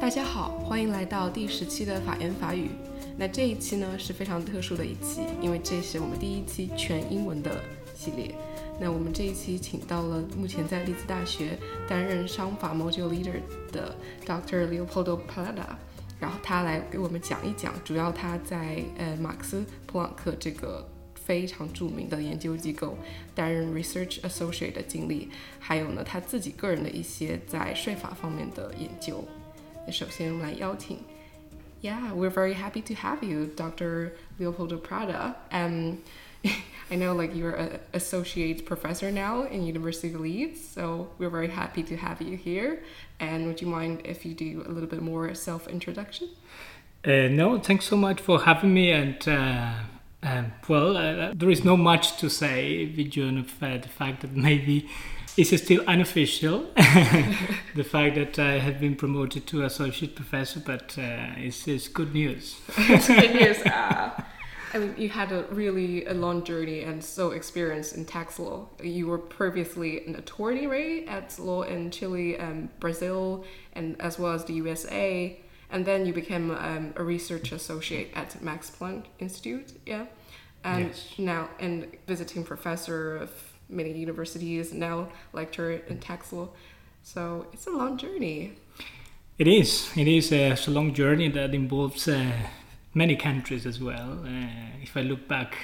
大家好，欢迎来到第十期的法言法语。那这一期呢是非常特殊的一期，因为这是我们第一期全英文的系列。那我们这一期请到了目前在利兹大学担任商法 module leader 的 Dr. Leopoldo Prada，然后他来给我们讲一讲，主要他在呃马克思普朗克这个非常著名的研究机构担任 research associate 的经历，还有呢他自己个人的一些在税法方面的研究。那首先我们来邀请。Yeah, we're very happy to have you, Dr. Leopoldo Parada. Um, I know like you're an associate professor now in University of Leeds, so we're very happy to have you here. And would you mind if you do a little bit more self-introduction? Uh, no, thanks so much for having me and uh, um, well, uh, there is not much to say beyond uh, the fact that maybe it's still unofficial. the fact that I have been promoted to associate professor, but uh, it's, it's good news. it's good news. Ah. I mean, you had a really a long journey and so experienced in tax law. You were previously an attorney, right, at law in Chile and Brazil, and as well as the USA. And then you became um, a research associate at Max Planck Institute, yeah. And Yes. now, and visiting professor of many universities, now lecturer in tax law. So it's a long journey. It is. It is a, it's a long journey that involves uh, many countries as well. Uh, if I look back,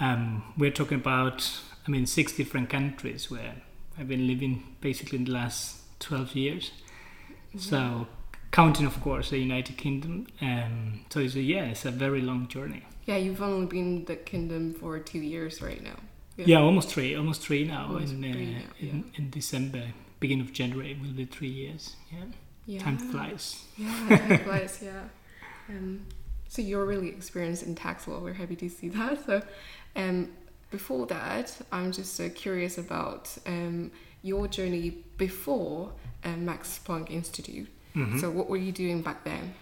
um, we're talking about, I mean, six different countries where I've been living basically in the last 12 years. So, counting, of course, the United Kingdom. Um, so, it's a, yeah, it's a very long journey. Yeah, you've only been the kingdom for two years right now. Yeah, almost three, almost three now. Almost in, uh, three now, in, in December, beginning of January, it will be three years. Yeah, Yeah. time flies. Yeah, time flies, yeah. Um, so you're really experienced in tax law. We're happy to see that. So, um, before that, I'm just uh, curious about um, your journey before uh, Max Planck Institute. Mhm. So, what were you doing back then?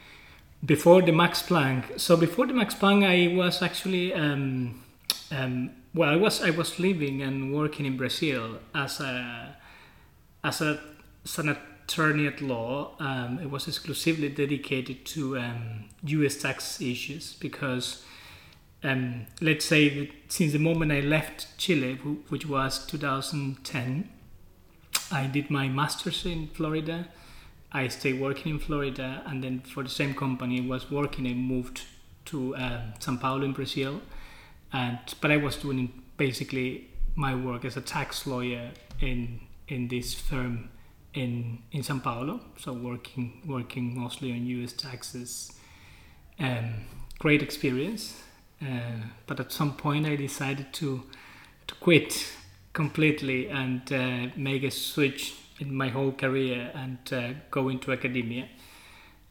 before the Max Planck. So before the Max Planck, I was actually um, um, well, I was I was living and working in Brazil as a as a as an attorney at law. Um, it was exclusively dedicated to um, U.S. tax issues because. Um, let's say that since the moment I left Chile, which was 2010, I did my master's in Florida. I stayed working in Florida, and then for the same company was working. I moved to um, São Paulo in Brazil, and but I was doing basically my work as a tax lawyer in in this firm in in São Paulo. So working working mostly on U.S. taxes. Um, great experience, uh, but at some point I decided to to quit completely and uh, make a switch in my whole career and uh, go into academia.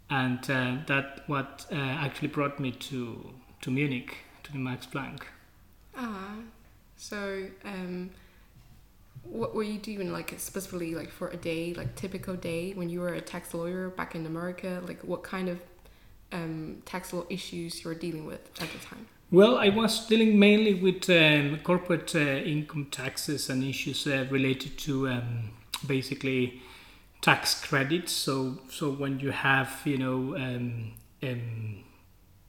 And uh, that what uh, actually brought me to to Munich to the Max Planck. Ah, so um, what were you doing like specifically like for a day, like typical day when you were a tax lawyer back in America? Like what kind of um, tax law issues you were dealing with at the time? Well, I was dealing mainly with um, corporate uh, income taxes and issues uh, related to um, basically tax credits. So, so when you have, you know, um, um,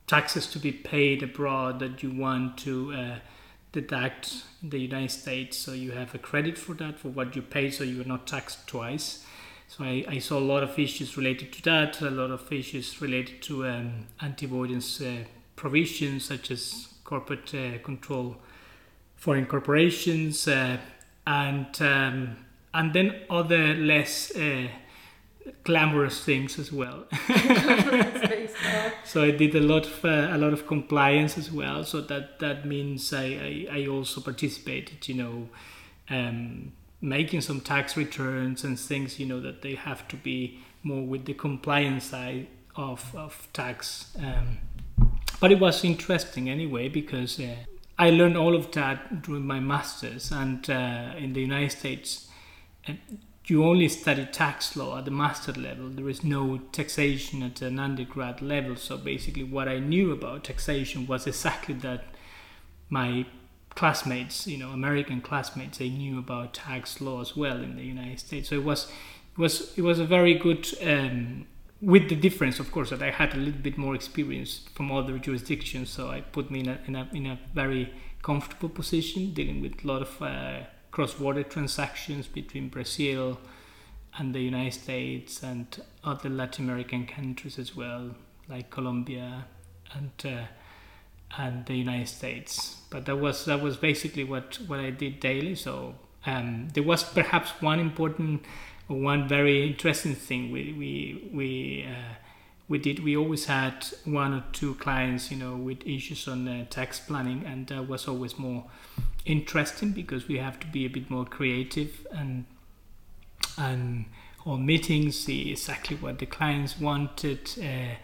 taxes to be paid abroad that you want to uh, deduct in the United States, so you have a credit for that for what you pay, so you are not taxed twice. So I, I saw a lot of issues related to that, a lot of issues related to um, anti-avoidance uh, provisions such as corporate uh, control foreign corporations uh, and um, and then other less uh, glamorous things as well. so I did a lot of uh, a lot of compliance as well. So that that means I, I, I also participated, you know, um, making some tax returns and things, you know, that they have to be more with the compliance side of of tax. Um, but it was interesting anyway because uh, I learned all of that during my masters, and uh, in the United States, you only study tax law at the master level. There is no taxation at an undergrad level. So basically, what I knew about taxation was exactly that my classmates, you know, American classmates, they knew about tax law as well in the United States. So it was it was it was a very good um, with the difference, of course, that I had a little bit more experience from other jurisdictions, so I put me in a in a, in a very comfortable position dealing with a lot of uh, cross-border transactions between Brazil and the United States and other Latin American countries as well, like Colombia and uh, and the United States. But that was that was basically what what I did daily. So um, there was perhaps one important, one very interesting thing we we we. Uh, we did. We always had one or two clients, you know, with issues on uh, tax planning, and that was always more interesting because we have to be a bit more creative and and on meetings see exactly what the clients wanted. Uh,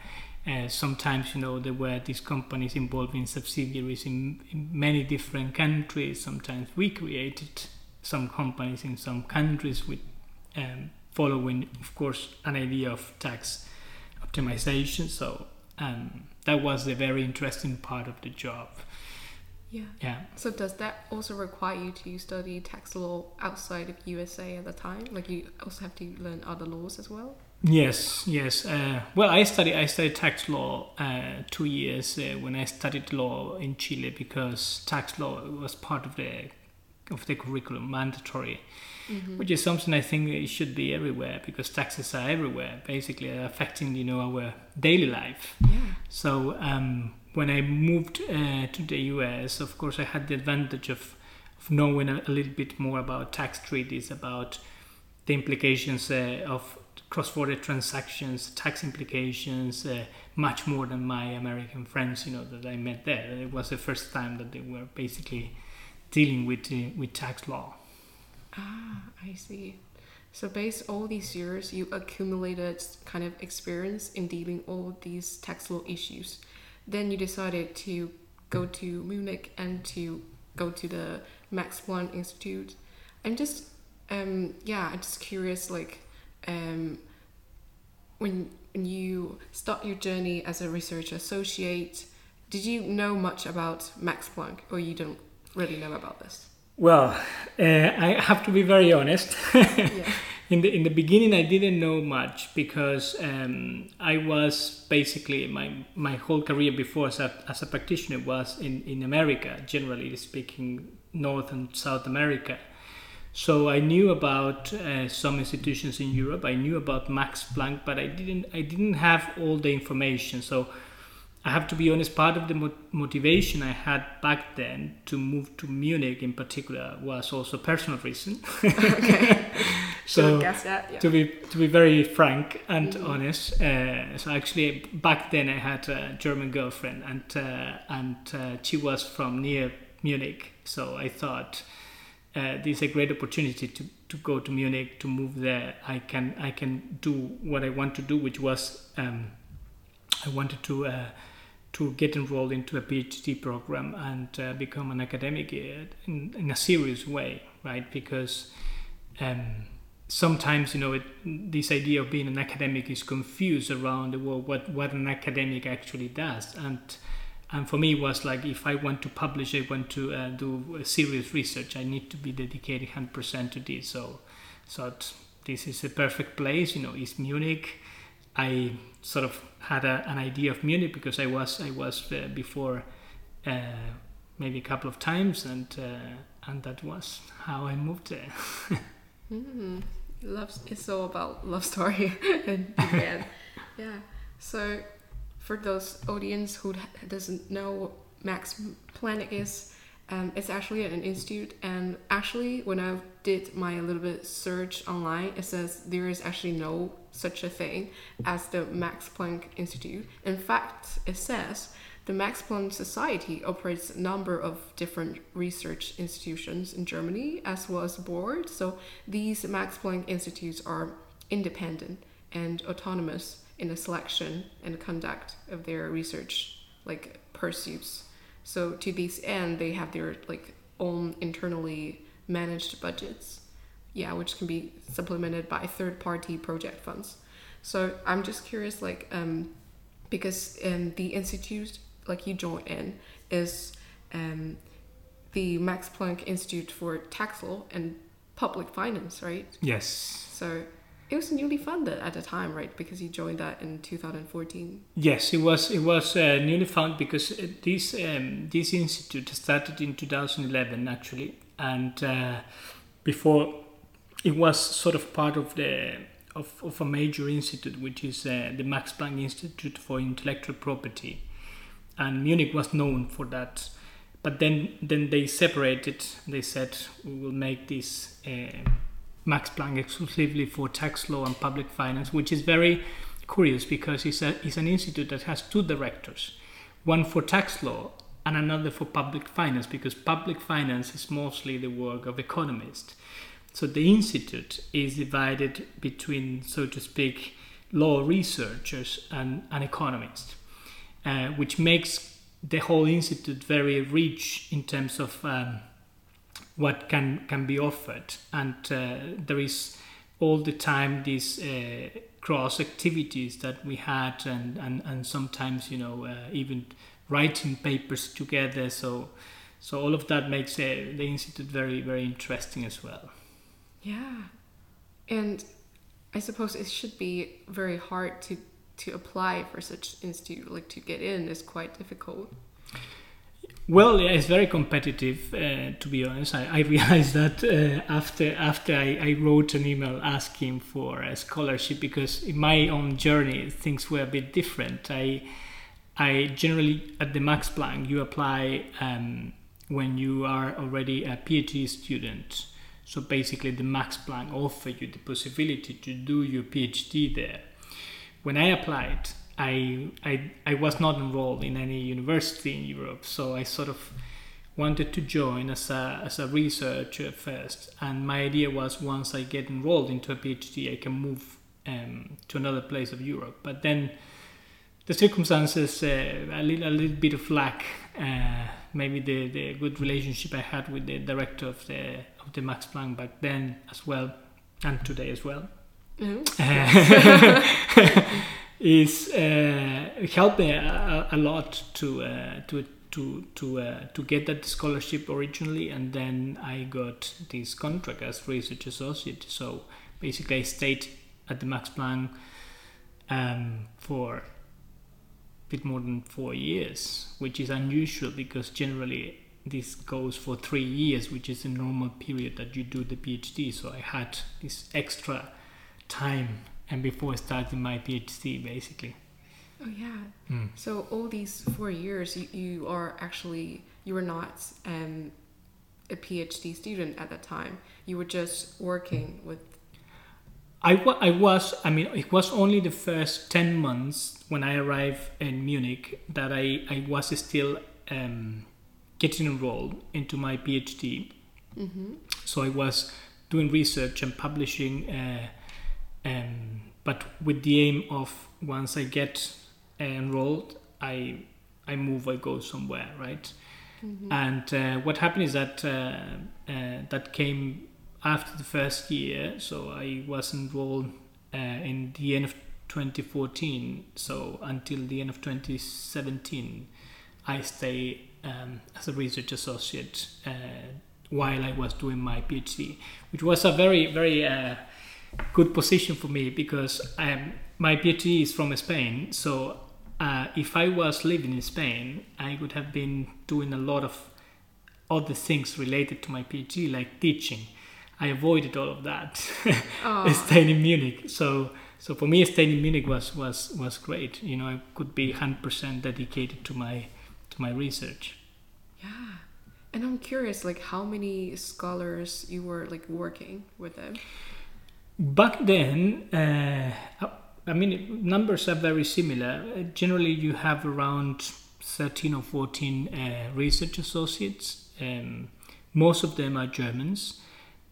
uh, sometimes, you know, there were these companies involving subsidiaries in, in, many different countries. Sometimes we created some companies in some countries with um, following, of course, an idea of tax optimization. So um, that was the very interesting part of the job. Yeah. Yeah. So does that also require you to study tax law outside of USA at the time? Like you also have to learn other laws as well? Yes, yes. Uh, well, I studied I studied tax law uh, two years uh, when I studied law in Chile because tax law was part of the of the curriculum, mandatory, mm-hmm. which is something I think it should be everywhere because taxes are everywhere, basically affecting you know our daily life. Yeah. So um, when I moved uh, to the US, of course, I had the advantage of, of knowing a, a, little bit more about tax treaties, about the implications uh, of cross-border transactions, tax implications, uh, much more than my American friends, you know, that I met there. It was the first time that they were basically dealing with uh, with tax law. Ah, I see. So, based all these years, you accumulated kind of experience in dealing all these tax law issues then you decided to go to Munich and to go to the Max Planck Institute. I'm just, um, yeah, I'm just curious, like, um, when, when you start your journey as a research associate, did you know much about Max Planck, or you don't really know about this? Well, uh, I have to be very honest. yeah in the in the beginning I didn't know much because um, I was basically my my whole career before as a, as a practitioner was in, in America generally speaking North and South America. So I knew about uh, some institutions in Europe. I knew about Max Planck but I didn't I didn't have all the information. So I have to be honest, part of the mo- motivation I had back then to move to Munich in particular was also personal reason. okay. so that, yeah. to be to be very frank and mm-hmm. honest, uh, so actually back then I had a German girlfriend and uh, and uh, she was from near Munich, so I thought uh, this is a great opportunity to, to go to Munich to move there. I can I can do what I want to do, which was um, I wanted to uh, to get enrolled into a PhD program and uh, become an academic uh, in, in, a serious way, right? Because um, sometimes, you know, it, this idea of being an academic is confused around the world, what, what an academic actually does. And, and for me, it was like if I want to publish, I want to uh, do serious research, I need to be dedicated 100% to this. So, so this is a perfect place, you know, it's Munich. I sort of had a, an idea of Munich because I was I was uh, before uh, maybe a couple of times and uh, and that was how I moved there. mm, love it's all about love story and yeah. yeah. So for those audience who doesn't know Max Planck is, um, it's actually an institute and actually when I did my little bit search online, it says there is actually no such a thing as the Max Planck Institute. In fact, it says the Max Planck Society operates a number of different research institutions in Germany as well as board. So these Max Planck Institutes are independent and autonomous in the selection and conduct of their research like pursuits. So to this end, they have their like own internally managed budgets yeah, which can be supplemented by third party project funds. So I'm just curious, like, um, because um, the institute, like you join in, is um, the Max Planck Institute for Tax Law and Public Finance, right? Yes. So It was newly funded at the time, right? Because you joined that in 2014. Yes, it was. It was uh, newly funded because uh, this um, this institute started in 2011 actually, and uh, before it was sort of part of the of, of a major institute, which is uh, the Max Planck Institute for Intellectual Property, and Munich was known for that. But then then they separated. They said we will make this. Uh, Max Planck exclusively for tax law and public finance, which is very curious because it's, a, it's an institute that has two directors one for tax law and another for public finance, because public finance is mostly the work of economists. So the institute is divided between, so to speak, law researchers and, and economists, uh, which makes the whole institute very rich in terms of um, what can can be offered. And uh, there is all the time these uh, cross activities that we had and and, and sometimes you know uh, even writing papers together. So so all of that makes uh, the institute very very interesting as well yeah and i suppose it should be very hard to to apply for such institute like to get in is quite difficult well, yeah, it's very competitive. Uh, to be honest, I, I realized that uh, after after I, I, wrote an email asking for a scholarship because in my own journey things were a bit different. I I generally at the Max Planck you apply um, when you are already a PhD student. So basically, the Max Planck offer you the possibility to do your PhD there. When I applied, I, I, I was not enrolled in any university in Europe, so I sort of wanted to join as a, as a researcher first. And my idea was once I get enrolled into a PhD, I can move um, to another place of Europe. But then the circumstances, uh, a, little, a little bit of luck, uh, maybe the, the good relationship I had with the director of the, the Max Planck back then as well, and today as well. Mm-hmm. is uh, helped me a, a, lot to uh, to to to uh, to get that scholarship originally, and then I got this contract as research associate. So basically, I stayed at the Max Planck um, for a bit more than four years, which is unusual because generally this goes for three years, which is a normal period that you do the PhD. So I had this extra time and before starting my PhD, basically. Oh yeah. Mm. So all these four years, you, you are actually you were not um, a PhD student at that time. You were just working with. I, I was I mean it was only the first ten months when I arrived in Munich that I I was still um, getting enrolled into my PhD. Mm-hmm. So I was doing research and publishing. Uh, um, but with the aim of once I get enrolled, I I move, I go somewhere, right? Mm-hmm. And uh, what happened is that uh, uh, that came after the first year, so I was enrolled uh, in the end of 2014. So until the end of 2017, I stay um, as a research associate uh, while I was doing my PhD, which was a very very uh, good position for me because um, my PhD is from Spain. So uh, if I was living in Spain, I would have been doing a lot of other things related to my PhD, like teaching. I avoided all of that, staying in Munich. So, so for me, staying in Munich was was was great. You know, I could be hundred percent dedicated to my my research. Yeah, and I'm curious, like how many scholars you were like working with them back then, uh, I mean, numbers are very similar. Generally, you have around 13 or 14 uh, research associates. Um, most of them are Germans,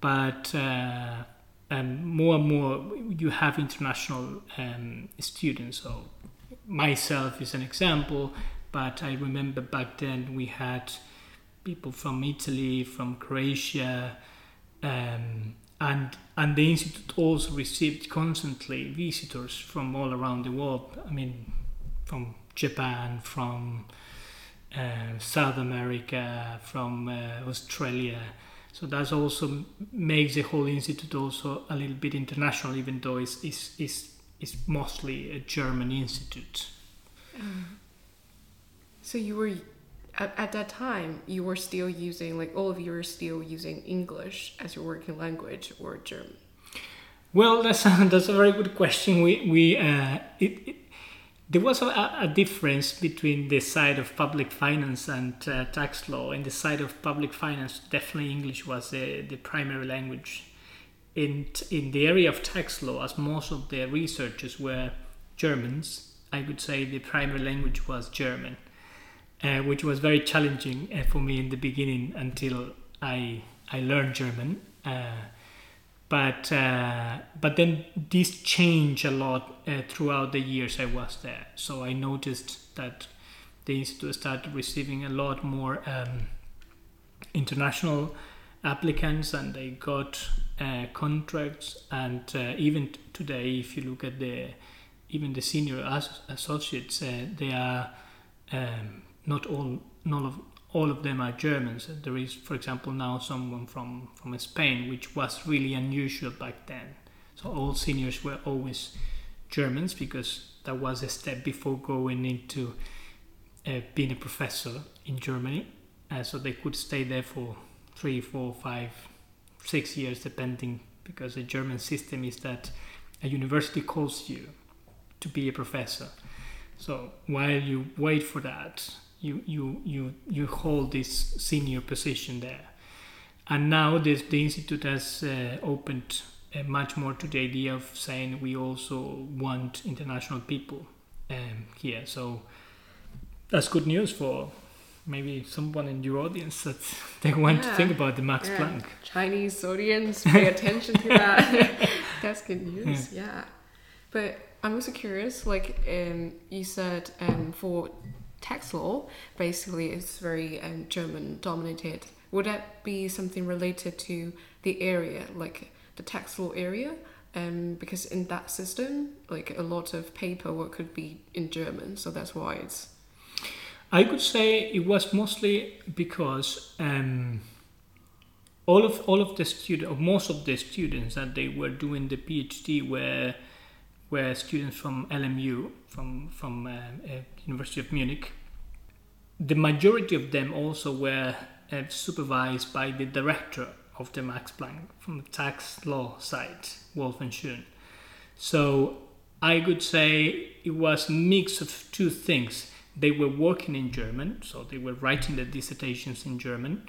but uh, um, more and more you have international um, students. So, myself is an example, but I remember back then we had people from Italy, from Croatia, um, and and the institute also received constantly visitors from all around the world. I mean, from Japan, from uh, South America, from uh, Australia. So that also makes the whole institute also a little bit international, even though it's, it's, it's, it's mostly a German institute. So you were at, at that time you were still using like all of you were still using English as your working language or German. Well, that's a, that's a very good question. We we uh, it, it, there was a, a, difference between the side of public finance and uh, tax law. In the side of public finance, definitely English was the, the primary language. In in the area of tax law, as most of the researchers were Germans, I would say the primary language was German, uh, which was very challenging uh, for me in the beginning until I I learned German. Uh, but uh, but then this changed a lot uh, throughout the years I was there. So I noticed that the institute started receiving a lot more um, international applicants, and they got contracts. And even today, if you look at the even the senior as- associates, they are um, not all none of all of them are Germans. There is, for example, now someone from, from Spain, which was really unusual back then. So all seniors were always Germans because that was a step before going into uh, being a professor in Germany. Uh, so they could stay there for three, four, five, six years, depending, because the German system is that a university calls you to be a professor. So while you wait for that, you you you you hold this senior position there and now this, the institute has uh, opened uh, much more to the idea of saying we also want international people um, here so that's good news for maybe someone in your audience that they want yeah. to think about the max yeah. planck chinese audience pay attention to that that's good news yeah. yeah. but i'm also curious like um, you said um, for tax law basically is very um, German dominated. Would that be something related to the area, like the tax law area? Um, because in that system, like a lot of paperwork could be in German, so that's why it's. I could say it was mostly because um, all of all of the students, or most of the students that they were doing the PhD were were students from LMU, from from uh, uh, University of Munich. The majority of them also were uh, supervised by the director of the Max Planck from the tax law side, Wolfgang Schön. So I could say it was a mix of two things. They were working in German, so they were writing their dissertations in German,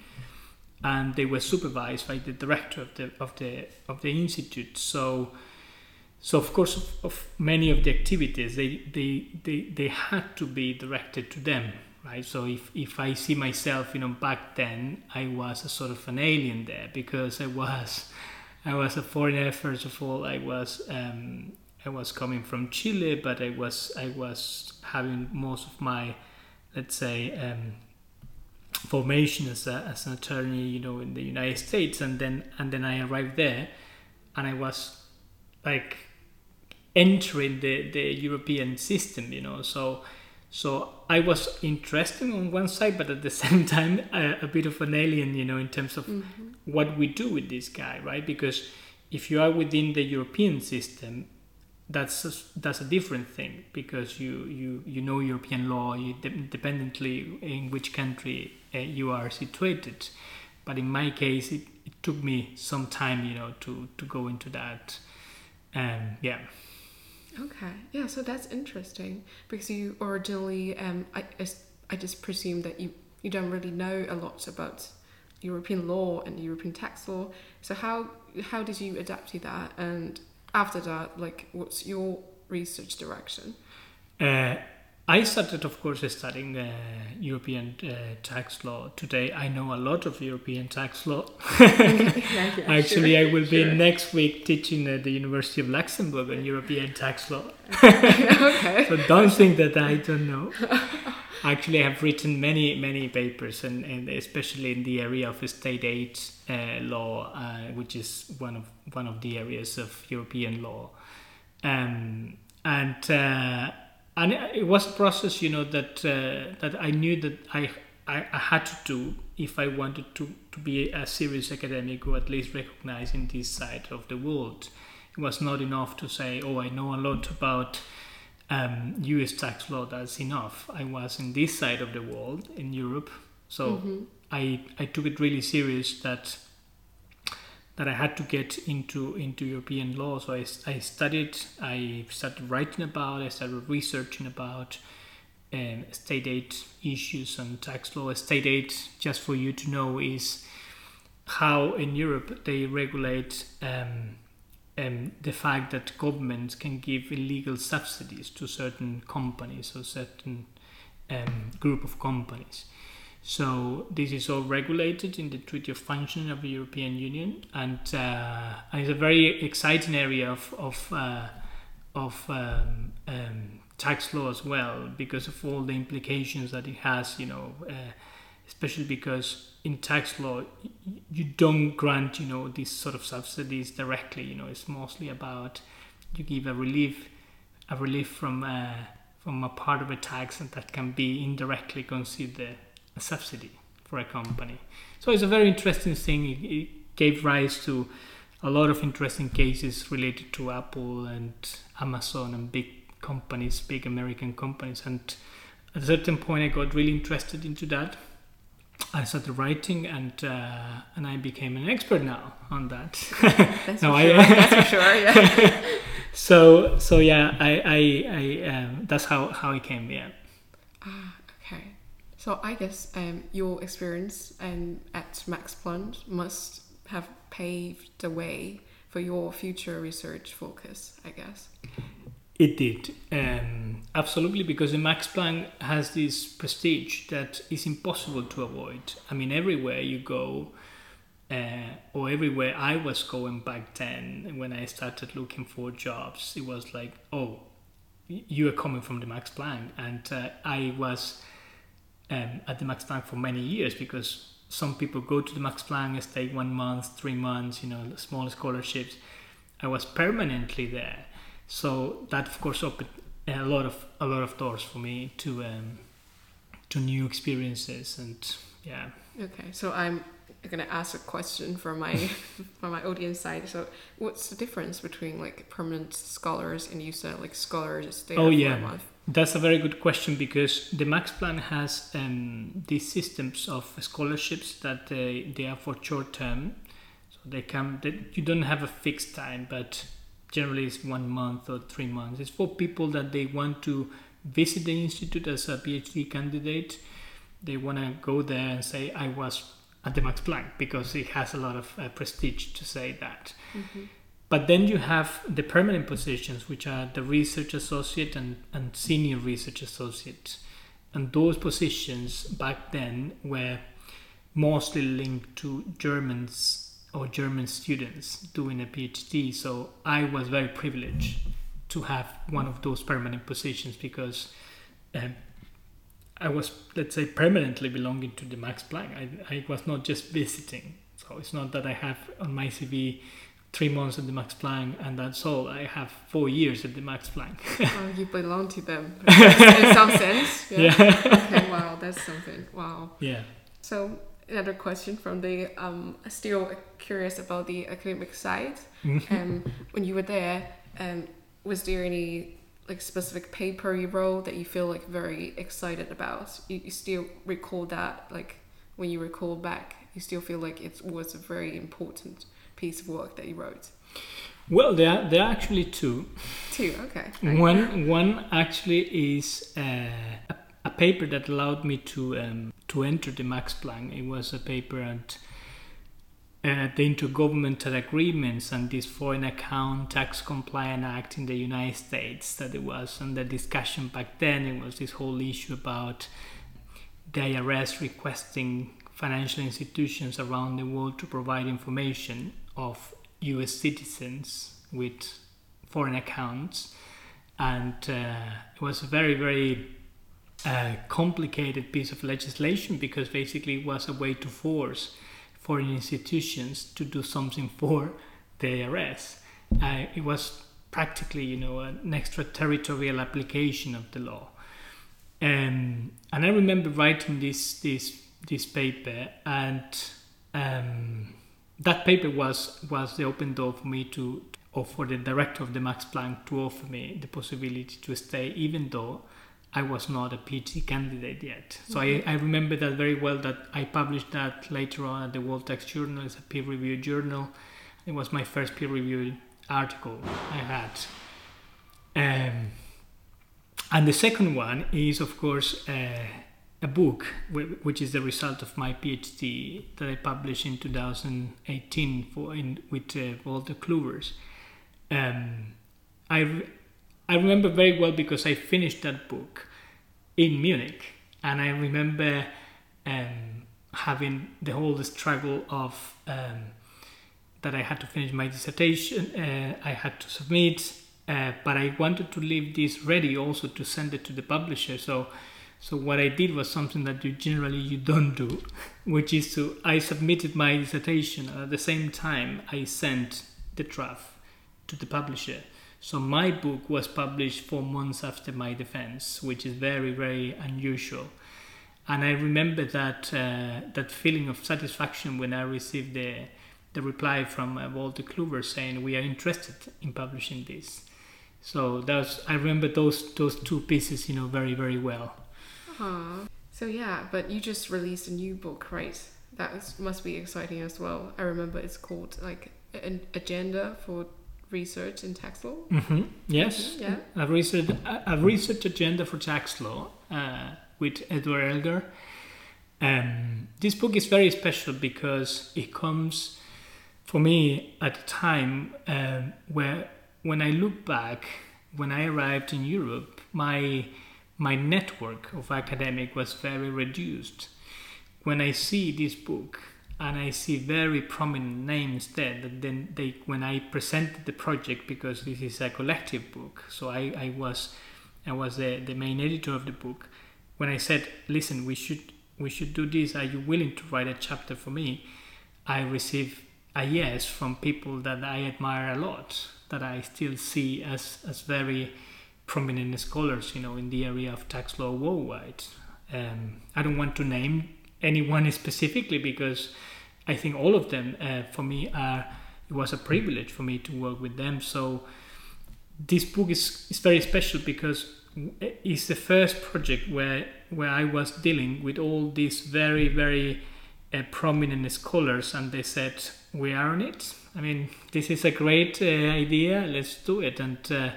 and they were supervised by the director of the of the of the institute. So so of course of, of, many of the activities they, they they they had to be directed to them right? So if if i see myself you know back then i was a sort of an alien there because i was i was a foreigner. First of all i was um, i was coming from chile but i was i was having most of my let's say um, formation as, a, as an attorney you know in the united states. And then and then i arrived there and i was like entering the, the European system, you know. So so I was interested on one side, but at the same time a, a bit of an alien, you know, in terms of mm-hmm. what we do with this guy, right? Because if you are within the European system, that's a, that's a different thing because you you you know European law, you de- independently in which country uh, you are situated. But in my case, it, it took me some time, you know, to to go into that. Um, yeah. Okay, yeah, so that's interesting because you originally, um, I, I just presume that you, you don't really know a lot about European law and European tax law. So how how did you adapt to that? And after that, like, what's your research direction? Uh, I started, of course, studying uh, European uh, tax law. Today, I know a lot of European tax law. yeah, yeah, Actually, sure, I will be next week teaching at the University of Luxembourg on European tax law. okay. so don't think that I don't know. Actually, I have written many, many papers, and, and especially in the area of state aid uh, law, uh, which is one of one of the areas of European law, um, and uh, and it was a process you know that uh, that I knew that I I, I had to do if I wanted to, to be a serious academic or at least recognized in this side of the world. It was not enough to say, oh, I know a lot about um, US tax law, that's enough. I was in this side of the world, in Europe, so mm-hmm. I, I took it really serious that that I had to get into into European law. So I, I studied, I started writing about, I started researching about um, state aid issues and tax law. State aid, just for you to know, is how in Europe they regulate um, um, the fact that governments can give illegal subsidies to certain companies or certain um, group of companies. So this is all regulated in the Treaty of Functioning of the European Union, and, uh, and it's a very exciting area of of, uh, of um, um, tax law as well because of all the implications that it has. You know, uh, especially because in tax law you don't grant you know these sort of subsidies directly. You know, it's mostly about you give a relief, a relief from uh, from a part of a tax, and that can be indirectly considered a subsidy for a company. So it's a very interesting thing. It, gave rise to a lot of interesting cases related to Apple and Amazon and big companies, big American companies. And at a certain point, I got really interested into that. I started writing, and uh, and I became an expert now on that. That's, no, for, sure. I, that's for sure. Yeah. so so yeah, I I, I um, that's how how it came. Yeah. So I guess um, your experience um, at Max Planck must have paved the way for your future research focus, I guess. It did, um, absolutely, because the Max Planck has this prestige that is impossible to avoid. I mean, everywhere you go, uh, or everywhere I was going back then when I started looking for jobs, it was like, oh, you are coming from the Max Planck, and uh, I was um, at the Max Planck for many years because some people go to the Max Planck, and stay one month, three months, you know, small scholarships. I was permanently there, so that of course opened a lot of a lot of doors for me to um, to new experiences and yeah. Okay, so I'm gonna ask a question for my for my audience side. So, what's the difference between like permanent scholars and you said like scholars stay oh, yeah. for a month? That's a very good question because the Max Planck has um, these systems of scholarships that they, they are for short term. So they come, they, you don't have a fixed time, but generally it's one month or three months. It's for people that they want to visit the institute as a PhD candidate. They want to go there and say, I was at the Max Planck because it has a lot of uh, prestige to say that. Mm-hmm. But then you have the permanent positions, which are the research associate and, and senior research associate. And those positions back then were mostly linked to Germans or German students doing a PhD. So I was very privileged to have one of those permanent positions because um, I was, let's say, permanently belonging to the Max Planck. I, I was not just visiting. So it's not that I have on my CV three months at the Max Planck, and that's all. I have four years at the Max Planck. oh, you belong to them in some sense. Yeah. yeah. okay. Wow, that's something. Wow. Yeah. So another question from the um, still curious about the academic side. Mm-hmm. um, when you were there, um, was there any like specific paper you wrote that you feel like very excited about? You, you still recall that like when you recall back, you still feel like it was very important piece of work that you wrote? Well, there are, there are actually two. Two, okay. One one actually is uh, a, a, paper that allowed me to um, to enter the Max Planck. It was a paper at uh, the Intergovernmental Agreements and this Foreign Account Tax Compliance Act in the United States that it was, and the discussion back then it was this whole issue about the IRS requesting financial institutions around the world to provide information of US citizens with foreign accounts. And uh, it was a very, very uh, complicated piece of legislation because basically it was a way to force foreign institutions to do something for the IRS. Uh, it was practically, you know, an extraterritorial application of the law. Um, and I remember writing this this this paper, and um, that paper was was the open door for me to, or for the director of the Max Planck to offer me the possibility to stay, even though I was not a PhD candidate yet. So mm-hmm. I, I remember that very well. That I published that later on at the World Tax Journal. It's a peer-reviewed journal. It was my first peer-reviewed article I had. Um, and the second one is, of course, uh, a book which is the result of my PhD that I published in 2018 for in, with uh, Wolters Kluwers. Um, I I remember very well because I finished that book in Munich, and I remember um, having the whole struggle of um, that I had to finish my dissertation, uh, I had to submit, uh, but I wanted to leave this ready also to send it to the publisher. So, so what I did was something that you generally you don't do, which is to I submitted my dissertation at the same time I sent the draft to the publisher. So my book was published four months after my defense, which is very very unusual. And I remember that uh, that feeling of satisfaction when I received the the reply from uh, Wolters Kluwers saying we are interested in publishing this. So that's I remember those those two pieces, you know, very very well. So yeah, but you just released a new book, right? That must be exciting as well. I remember it's called like an agenda for research in tax law. Mm-hmm. Yes, mm-hmm. yeah, a research a, research agenda for tax law uh, with Edward Elgar. Um, this book is very special because it comes for me at a time um, where when I look back, when I arrived in Europe, my my network of academic was very reduced. When I see this book and I see very prominent names there, that then they when I presented the project because this is a collective book, so I, I was I was the, the main editor of the book. When I said, listen, we should we should do this, are you willing to write a chapter for me? I received a yes from people that I admire a lot, that I still see as, as very prominent scholars, you know, in the area of tax law worldwide. Um, I don't want to name anyone specifically because I think all of them, uh, for me, are. It was a privilege for me to work with them. So this book is, is very special because it's the first project where where I was dealing with all these very very uh, prominent scholars, and they said, we are on it. I mean, this is a great uh, idea. Let's do it. And uh,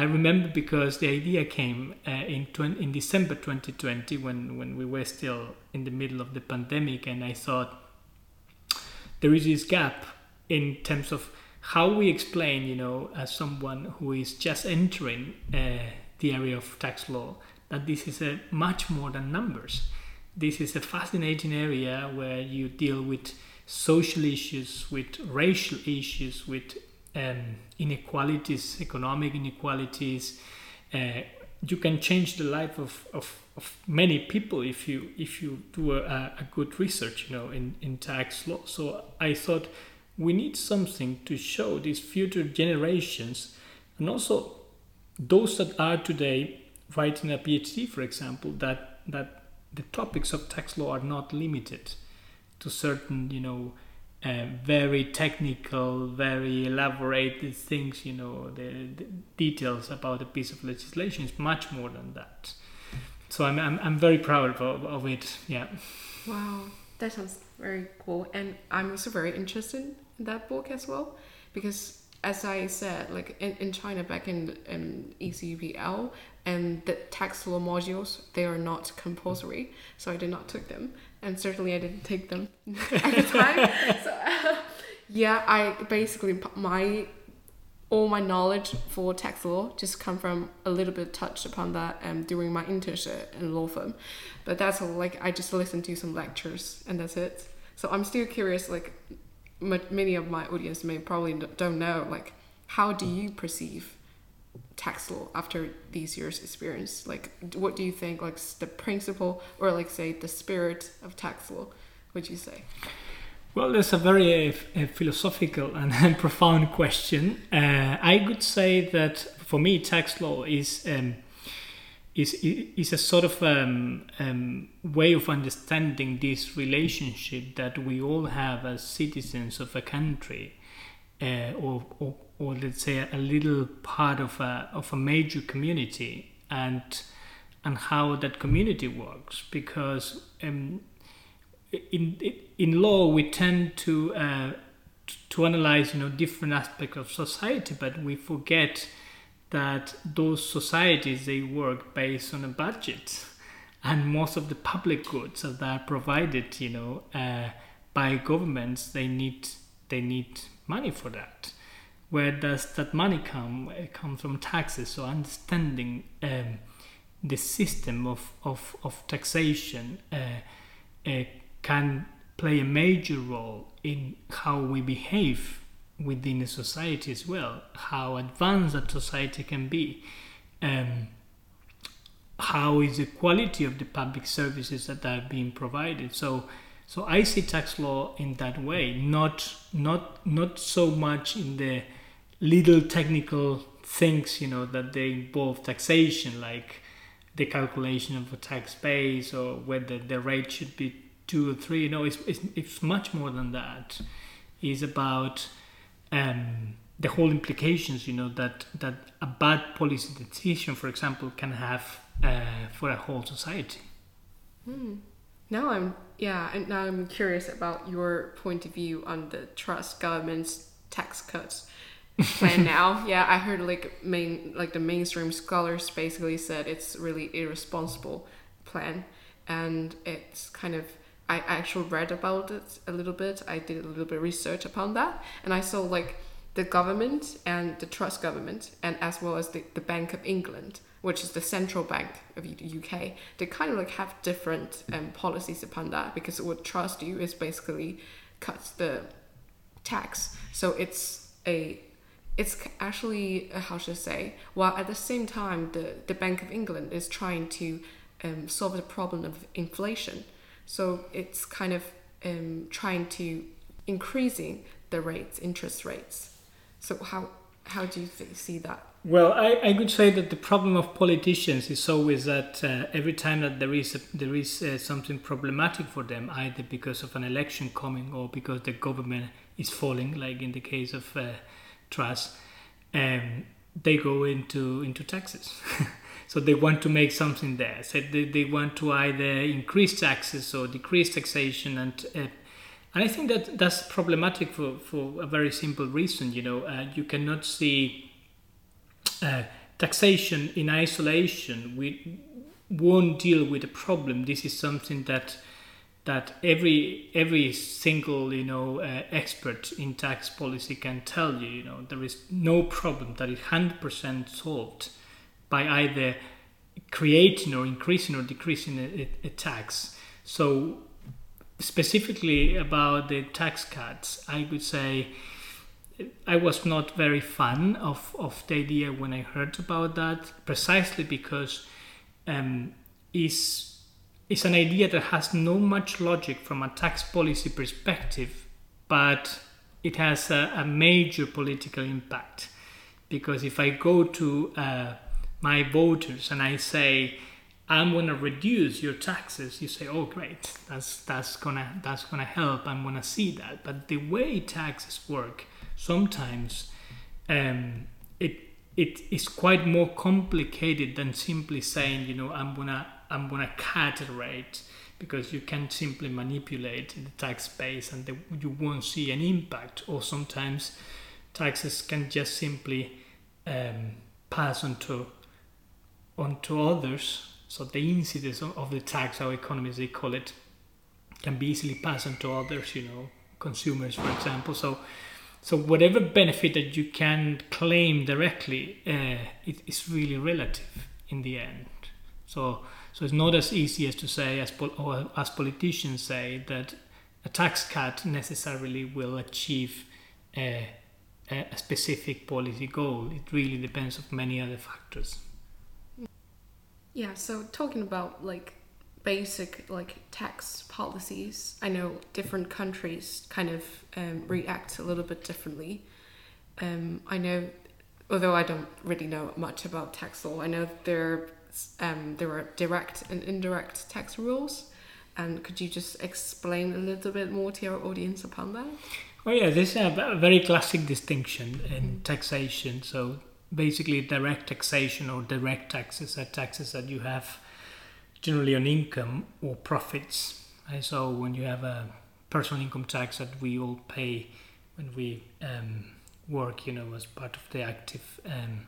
I remember because the idea came uh, in 20, in December 2020 when when we were still in the middle of the pandemic, and I thought there is this gap in terms of how we explain, you know, as someone who is just entering uh, the area of tax law, that this is a much more than numbers. This is a fascinating area where you deal with social issues, with racial issues, with um, inequalities, economic inequalities. Uh, you can change the life of, of, of, many people if you if you do a, a good research, you know, in, in tax law. So I thought we need something to show these future generations and also those that are today writing a PhD, for example, that that the topics of tax law are not limited to certain, you know, uh, very technical, very elaborate things, you know, the, the, details about a piece of legislation is much more than that. So I'm, I'm, I'm very proud of, of it, yeah. Wow, that sounds very cool. And I'm also very interested in that book as well, because as I said, like in, in China back in, in ECPL, and the tax law modules, they are not compulsory, so I did not take them and certainly I didn't take them at the time. so uh, yeah, I basically my all my knowledge for tax law just come from a little bit touched upon that um, during my internship in law firm, but that's all. Like I just listened to some lectures and that's it. So I'm still curious. Like many of my audience may probably don't know. Like how do you perceive tax law after these years experience? Like what do you think like the principle or like say the spirit of tax law would you say? Well there's a very uh, philosophical and profound question. Uh, i would say that for me tax law is um, is is a sort of um, um, way of understanding this relationship that we all have as citizens of a country, uh, or, or or let's say a little part of a of a major community, and and how that community works. Because um, in in law we tend to uh, to analyze you know different aspects of society, but we forget that those societies they work based on a budget and most of the public goods that are provided you know uh, by governments they need they need money for that where does that money come it comes from taxes so understanding um, the system of, of, of taxation uh, uh, can play a major role in how we behave within a society as well, how advanced that society can be, um, how is the quality of the public services that are being provided. So, so I see tax law in that way, not not not so much in the little technical things, you know, that they involve taxation, like the calculation of a tax base or whether the rate should be two or three. No, it's it's, it's much more than that. It's about um, the whole implications, you know, that that a bad policy decision, for example, can have uh, for a whole society. Hmm. Now I'm yeah, and now I'm curious about your point of view on the Truss government's tax cuts plan now. Yeah, I heard like main like the mainstream scholars basically said it's really irresponsible plan, and it's kind of I actually read about it a little bit. I did a little bit research upon that, and I saw like the government and the Truss government, and as well as the, the Bank of England, which is the central bank of the UK, they kind of like have different um, policies upon that because what Truss do is basically cuts the tax, so it's a it's actually uh, how should I say? While at the same time, the the Bank of England is trying to um, solve the problem of inflation so it's kind of um, trying to increasing the rates, interest rates. So how how do you th- see that? Well, I, I could say that the problem of politicians is always that uh, every time that there is a, there is uh, something problematic for them, either because of an election coming or because the government is falling, like in the case of uh, Truss, um, they go into into taxes. So they want to make something there. So they, they want to either increase taxes or decrease taxation, and uh, and I think that that's problematic for, for a very simple reason. You know, uh, you cannot see uh, taxation in isolation. We won't deal with the problem. This is something that that every every single you know uh, expert in tax policy can tell you. You know, there is no problem that is hundred percent solved by either creating or increasing or decreasing a, a, tax. So specifically about the tax cuts, I would say I was not very fan of, of the idea when I heard about that, precisely because um, it's, it's an idea that has no much logic from a tax policy perspective, but it has a, a major political impact. Because if I go to uh, my voters and I say, I'm gonna reduce your taxes, you say, "Oh, great, that's that's gonna that's gonna help. I'm gonna see that." But the way taxes work, sometimes um, it it is quite more complicated than simply saying, you know, I'm gonna I'm gonna cut a rate because you can simply manipulate the tax base and the, you won't see an impact. Or sometimes taxes can just simply um, pass on to onto others. So the incidence of the tax, our economies they call it, can be easily passed on to others. You know, consumers, for example. So, so whatever benefit that you can claim directly, uh, it is really relative in the end. So, so it's not as easy as to say, as pol- as politicians say, that a tax cut necessarily will achieve a, a specific policy goal. It really depends on many other factors. Yeah, so talking about like basic like tax policies, I know different countries kind of um, react a little bit differently. Um, I know, although I don't really know much about tax law, I know there um, there are direct and indirect tax rules. And could you just explain a little bit more to our audience upon that? Oh yeah, this is a very classic distinction in taxation. So basically, direct taxation or direct taxes are taxes that you have generally on income or profits. Right? So when you have a personal income tax that we all pay when we um, work, you know, as part of the active um,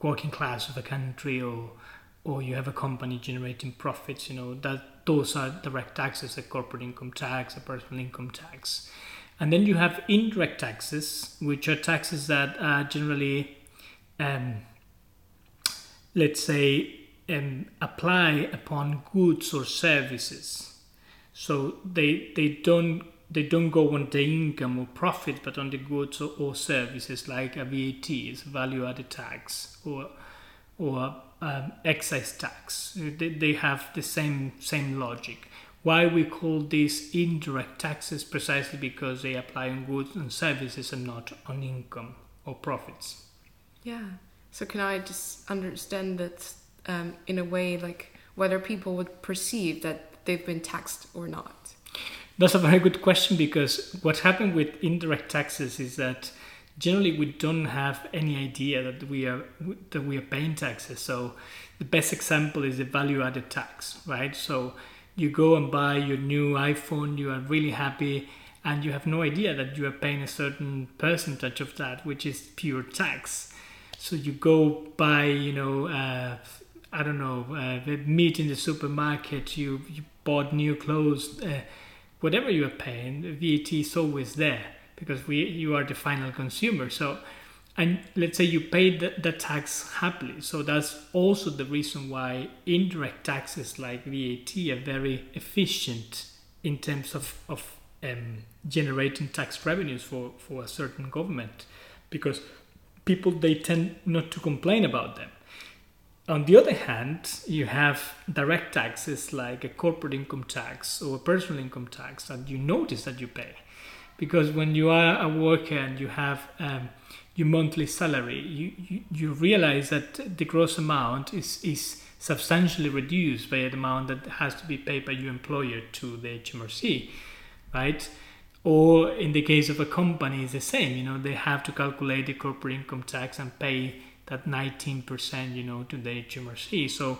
working class of a country, or or you have a company generating profits, you know, that those are direct taxes, a corporate income tax, a personal income tax. And then you have indirect taxes, which are taxes that are generally, um, let's say, um, apply upon goods or services. So they they don't they don't go on the income or profit, but on the goods or, or services like a VAT, is value added tax, or or um, excise tax. They, they have the same same logic. Why we call these indirect taxes precisely because they apply on goods and services and not on income or profits. Yeah. So can I just understand that um, in a way, like whether people would perceive that they've been taxed or not? That's a very good question because what happened with indirect taxes is that generally we don't have any idea that we are that we are paying taxes. So the best example is the value added tax, right? So you go and buy your new iPhone, you are really happy, and you have no idea that you are paying a certain percentage of that, which is pure tax. So you go buy, you know, uh, I don't know, uh, meat in the supermarket, you, you bought new clothes, uh, whatever you are paying, VAT is always there because we you are the final consumer. So, and let's say you paid the, the tax happily. So that's also the reason why indirect taxes like VAT are very efficient in terms of of um, generating tax revenues for for a certain government, because people they tend not to complain about them. On the other hand, you have direct taxes like a corporate income tax or a personal income tax that you notice that you pay because when you are a worker and you have um, your monthly salary, you, you, you realize that the gross amount is, is substantially reduced by the amount that has to be paid by your employer to the HMRC, right? Or in the case of a company, it's the same. You know, they have to calculate the corporate income tax and pay that 19%, you know, to the HMRC. So,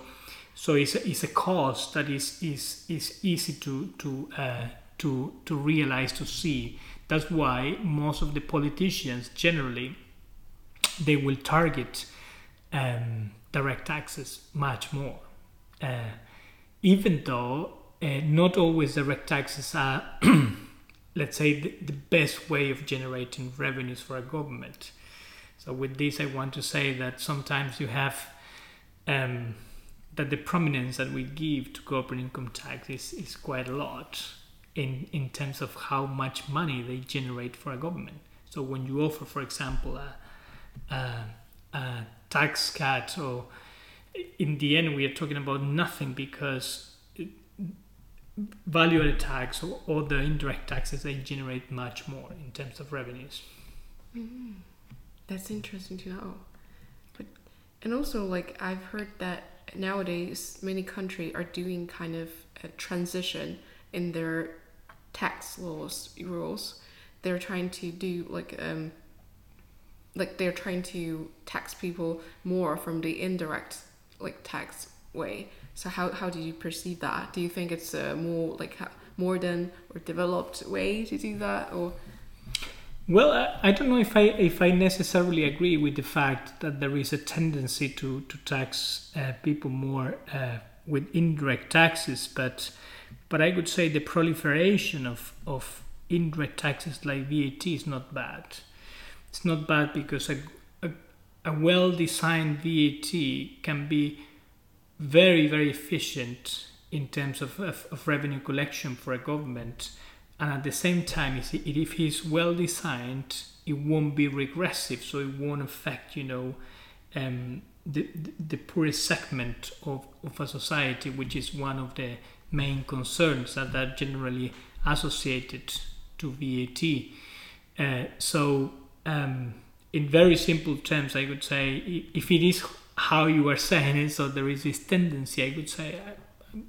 so it's a, it's a cost that is is is easy to to uh, to to realize to see that's why most of the politicians generally they will target um, direct taxes much more, uh, even though uh, not always direct taxes are, let's say, the, the best way of generating revenues for a government. So with this, I want to say that sometimes you have um, that the prominence that we give to corporate income tax is, is quite a lot in, in terms of how much money they generate for a government. So when you offer, for example, a, a, a tax cut, or in the end we are talking about nothing because value-added tax or, the indirect taxes they generate much more in terms of revenues. Mm-hmm. That's interesting to know. But and also like I've heard that nowadays many countries are doing kind of a transition in their tax laws rules. They're trying to do like um like they're trying to tax people more from the indirect like tax way. So how, how do you perceive that? Do you think it's a more like modern or developed way to do that or? Well, I don't know if I if I necessarily agree with the fact that there is a tendency to to tax uh, people more uh, with indirect taxes, but but I would say the proliferation of, of indirect taxes like VAT is not bad. It's not bad because a, a, a well designed VAT can be very, very efficient in terms of, of, of, revenue collection for a government. And at the same time, if it is well designed, it won't be regressive, so it won't affect, you know, um, the, the, the poorest segment of, of a society, which is one of the main concerns that are generally associated to VAT. Uh, so, um, in very simple terms, I would say if it is how you are saying it, so there is this tendency. I would say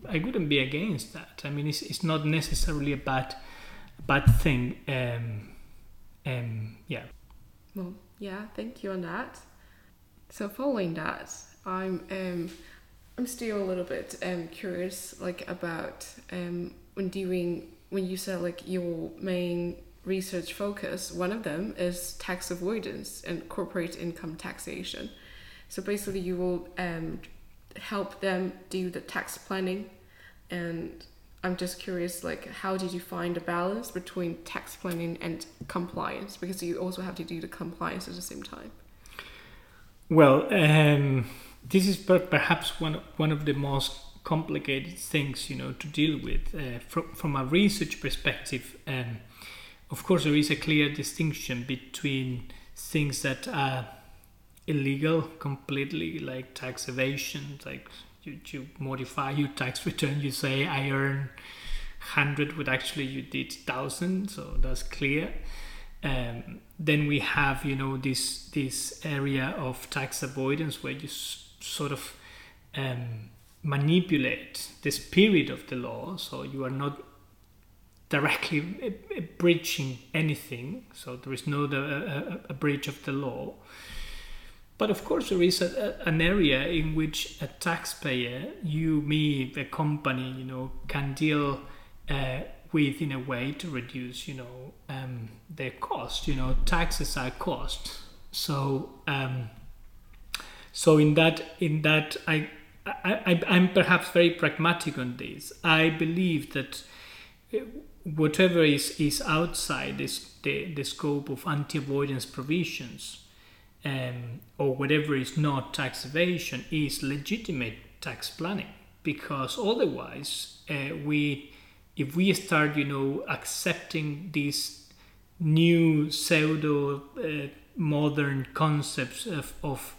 I, I wouldn't be against that. I mean, it's, it's not necessarily a bad bad thing. Um, um, yeah. Well, yeah. Thank you on that. So following that, I'm um, I'm still a little bit um, curious, like about um, when doing when you said like your main research focus. One of them is tax avoidance and corporate income taxation. So basically, you will um, help them do the tax planning, and I'm just curious, like, how did you find a balance between tax planning and compliance? Because you also have to do the compliance at the same time. Well, um, this is per- perhaps one one of the most complicated things, you know, to deal with uh, from from a research perspective. Um, of course, there is a clear distinction between things that are illegal completely, like tax evasion, like you, you modify your tax return, you say I earn hundred, but actually you did thousand, so that's clear. Um, then we have, you know, this this area of tax avoidance where you sort of um, manipulate the spirit of the law, so you are not directly breaching anything, so there is no a, a, a breach of the law. But of course, there is a, an area in which a taxpayer, you, me, a company, you know, can deal uh, with in a way to reduce, you know, um, their cost. You know, taxes are cost. So, um, so in that, in that, I, I, I, am perhaps very pragmatic on this. I believe that whatever is, is outside this, the, the scope of anti-avoidance provisions um, or whatever is not tax evasion is legitimate tax planning because otherwise uh, we if we start you know accepting these new pseudo uh, modern concepts of, of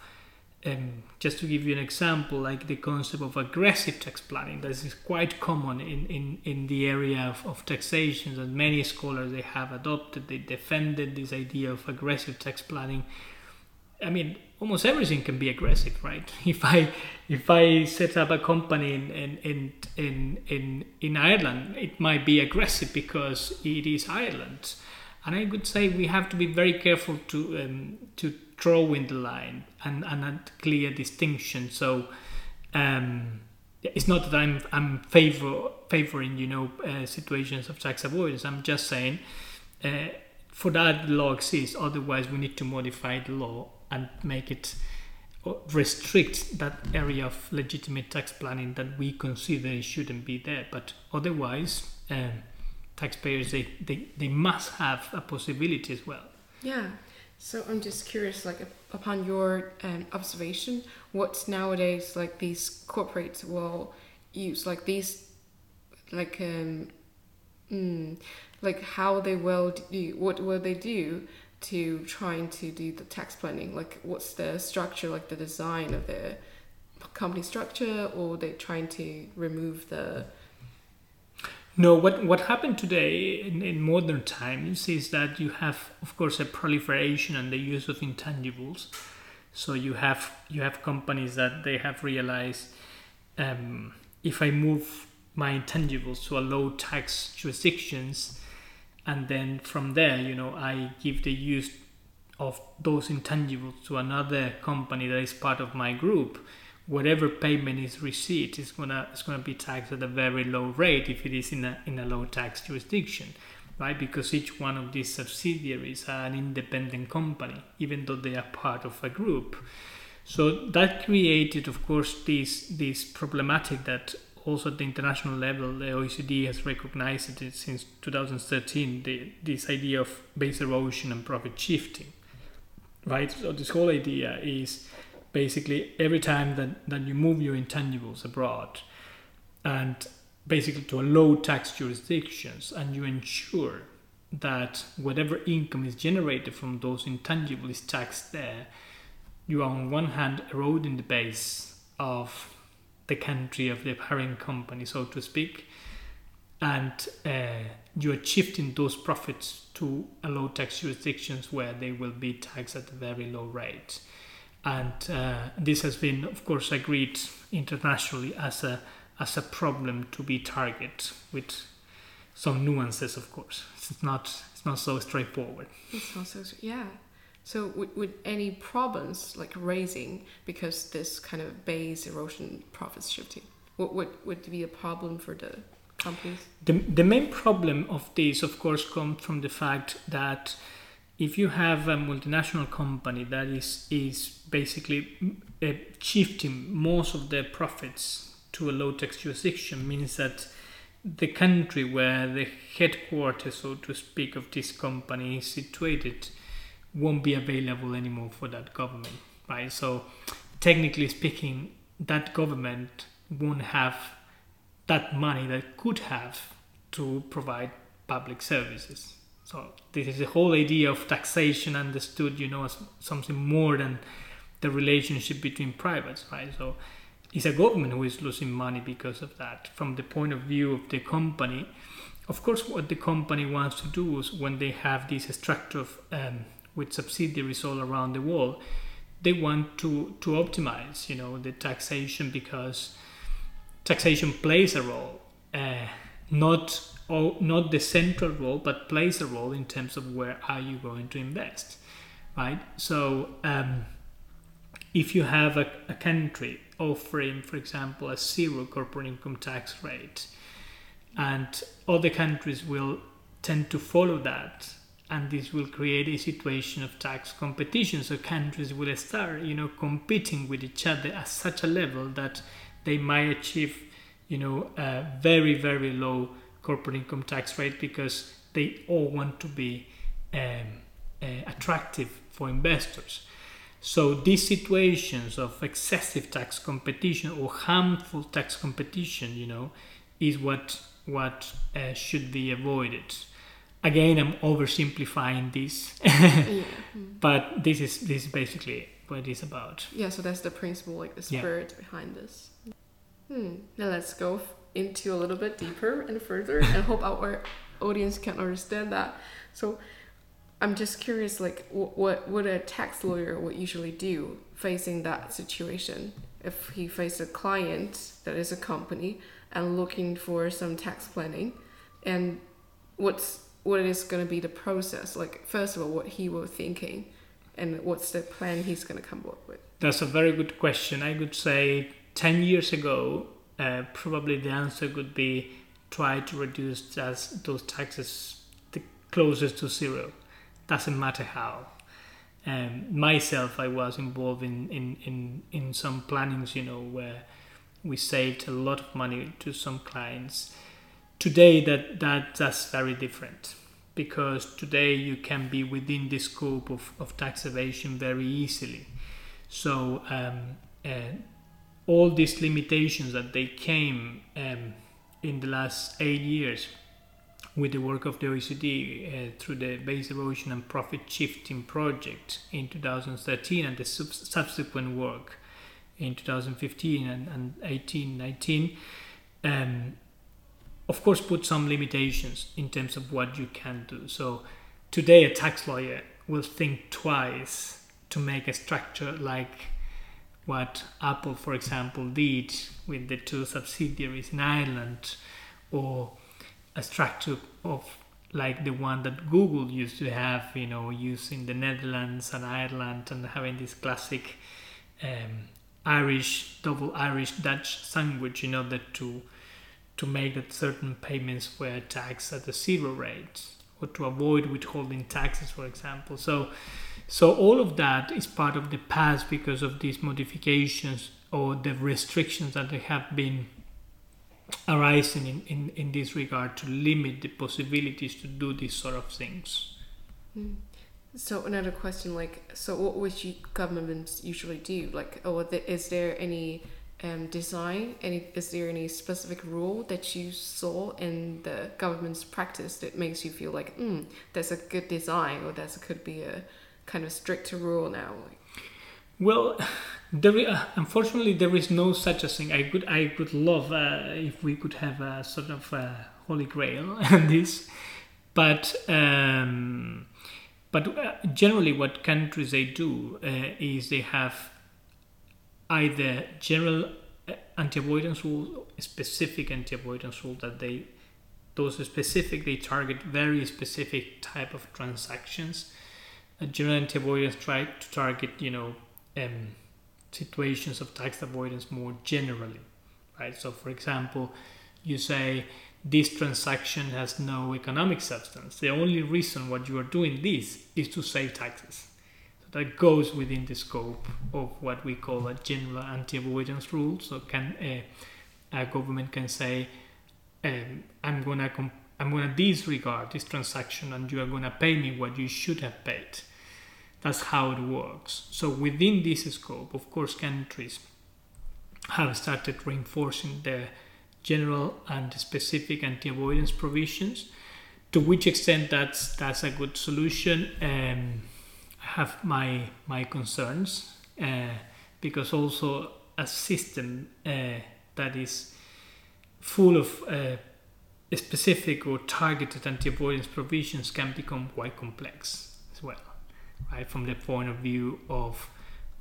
um, just to give you an example, like the concept of aggressive tax planning, that is quite common in, in, in the area of, of taxation that many scholars they have adopted. They defended this idea of aggressive tax planning I mean, almost everything can be aggressive, right? If I if I set up a company in in in in in, in Ireland, it might be aggressive because it is Ireland, and I would say we have to be very careful to um, to draw in the line and and a clear distinction. So. Um, it's not that I'm I'm favor favoring you know uh, situations of tax avoidance. I'm just saying uh, for that the law exists. Otherwise, we need to modify the law and make it restrict that area of legitimate tax planning that we consider it shouldn't be there. But otherwise, um, taxpayers they, they, they must have a possibility as well. Yeah. So I'm just curious, like upon your um, observation, what nowadays like these corporates will use, like these, like um, mm, like how they will do, what will they do to trying to do the tax planning? Like, what's the structure, like the design of the company structure, or they trying to remove the? No, what what happened today in, in modern times is that you have, of course, a proliferation and the use of intangibles. So you have you have companies that they have realized um, if I move my intangibles to a low tax jurisdictions, and then from there you know i give the use of those intangibles to another company that is part of my group whatever payment is received is gonna is gonna be taxed at a very low rate if it is in a in a low tax jurisdiction right because each one of these subsidiaries are an independent company even though they are part of a group so that created of course this this problematic that also at the international level, the OECD has recognized it since 2013, the, this idea of base erosion and profit shifting, right? So this whole idea is basically every time that, that you move your intangibles abroad and basically to a low tax jurisdictions and you ensure that whatever income is generated from those intangibles is taxed there, you are on one hand eroding the base of the country of the parent company, so to speak, and uh, you are shifting those profits to a low tax jurisdictions where they will be taxed at a very low rate. And uh, this has been, of course, agreed internationally as a as a problem to be targeted with some nuances, of course. It's not it's not so straightforward. It's not so yeah. So would, would any problems like raising because this kind of base erosion profits shifting? What would would be a problem for the companies? The the main problem of this, of course, comes from the fact that if you have a multinational company that is is basically uh, shifting most of their profits to a low tax jurisdiction means that the country where the headquarters, so to speak, of this company is situated won't be available anymore for that government, right? So, technically speaking, that government won't have that money that could have to provide public services. So, this is the whole idea of taxation understood, you know, as something more than the relationship between privates, right? So, it's a government who is losing money because of that. From the point of view of the company, of course, what the company wants to do is when they have this structure of, um, with subsidiaries all around the world, they want to to optimize, you know, the taxation because taxation plays a role, uh, not oh, not the central role, but plays a role in terms of where are you going to invest, right? So. Um, if you have a, a country offering, for example, a zero corporate income tax rate, and other countries will tend to follow that, and this will create a situation of tax competition. So countries will start, you know, competing with each other at such a level that they might achieve, you know, a very very low corporate income tax rate because they all want to be um, uh, attractive for investors. So these situations of excessive tax competition or harmful tax competition, you know, is what what uh, should be avoided. Again, I'm oversimplifying this, yeah. but this is this is basically what it's about. Yeah, so that's the principle, like the spirit yeah. behind this. Hmm. Now let's go into a little bit deeper and further, and hope our audience can understand that. So I'm just curious, like, what what a tax lawyer would usually do facing that situation if he faced a client that is a company and looking for some tax planning, and what's what is going to be the process? Like, first of all, what he was thinking, and what's the plan he's going to come up with? That's a very good question. I would say ten years ago, uh, probably the answer would be try to reduce just those taxes the closest to zero doesn't matter how. Um, myself, I was involved in, in, in, in some plannings, you know, where we saved a lot of money to some clients. Today, that, that that's very different because today you can be within the scope of, of tax evasion very easily. So um, uh, all these limitations that they came um, in the last eight years with the work of the OECD uh, through the Base Erosion and Profit Shifting Project in 2013 and the sub- subsequent work in 2015 and, and 18, 19, um, of course, put some limitations in terms of what you can do. So today, a tax lawyer will think twice to make a structure like what Apple, for example, did with the two subsidiaries in Ireland or a structure of like the one that Google used to have, you know, using the Netherlands and Ireland and having this classic um, Irish, double Irish Dutch sandwich in order to to make that certain payments were taxed at a zero rate or to avoid withholding taxes, for example. So, so all of that is part of the past because of these modifications or the restrictions that have been arising in, in, in this regard to limit the possibilities to do these sort of things. Mm. So another question, like, so what would you, governments usually do? Like, oh, is there any um, design? Any is there any specific rule that you saw in the government's practice that makes you feel like, hmm, that's a good design, or that could be a kind of stricter rule now? Well, there, uh, unfortunately, there is no such a thing. I could, I would love uh, if we could have a sort of a holy grail on this, but um, but uh, generally, what countries they do uh, is they have either general uh, anti-avoidance rules, specific anti-avoidance rules that they those specific they target very specific type of transactions. A general anti-avoidance try to target you know um, situations of tax avoidance more generally, right? So, for example, you say this transaction has no economic substance. The only reason what you are doing this is to save taxes. So that goes within the scope of what we call a general anti-avoidance rule. So can uh, a government can say, um, I'm gonna comp- I'm gonna disregard this transaction and you are gonna pay me what you should have paid. That's how it works. So within this scope, of course, countries have started reinforcing their general and specific anti-avoidance provisions. To which extent that's that's a good solution, um, I have my my concerns uh, because also a system uh, that is full of uh, specific or targeted anti-avoidance provisions can become quite complex as well, right? From the point of view of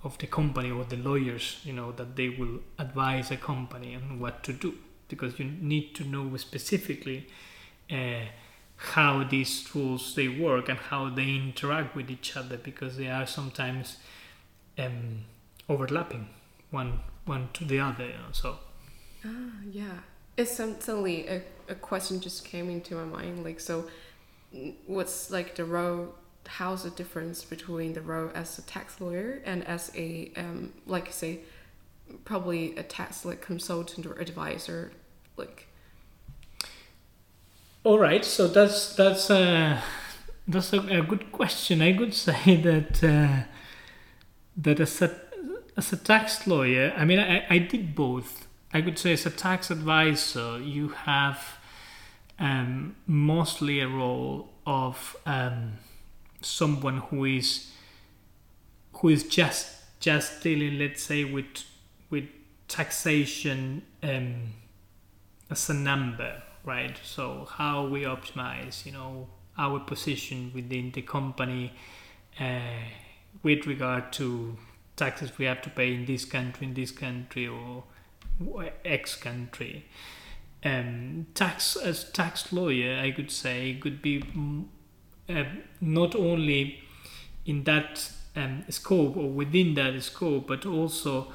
of the company or the lawyers, you know, that they will advise a company on what to do because you need to know specifically uh, how these tools they work and how they interact with each other because they are sometimes um, overlapping one one to the other. You know, so ah yeah, suddenly a, a question just came into my mind. Like so, what's like the role? How's the difference between the role as a tax lawyer and as a um, like I say probably a tax like consultant or advisor like all right so that's that's uh that's a, a good question i would say that uh, that as a as a tax lawyer i mean I, I did both i could say as a tax advisor you have um, mostly a role of um, someone who is who is just just dealing let's say with with taxation um, as a number, right? So how we optimize, you know, our position within the company uh, with regard to taxes we have to pay in this country, in this country, or X country. Um, tax as tax lawyer, I could say, could be mm, uh, not only in that um, scope or within that scope, but also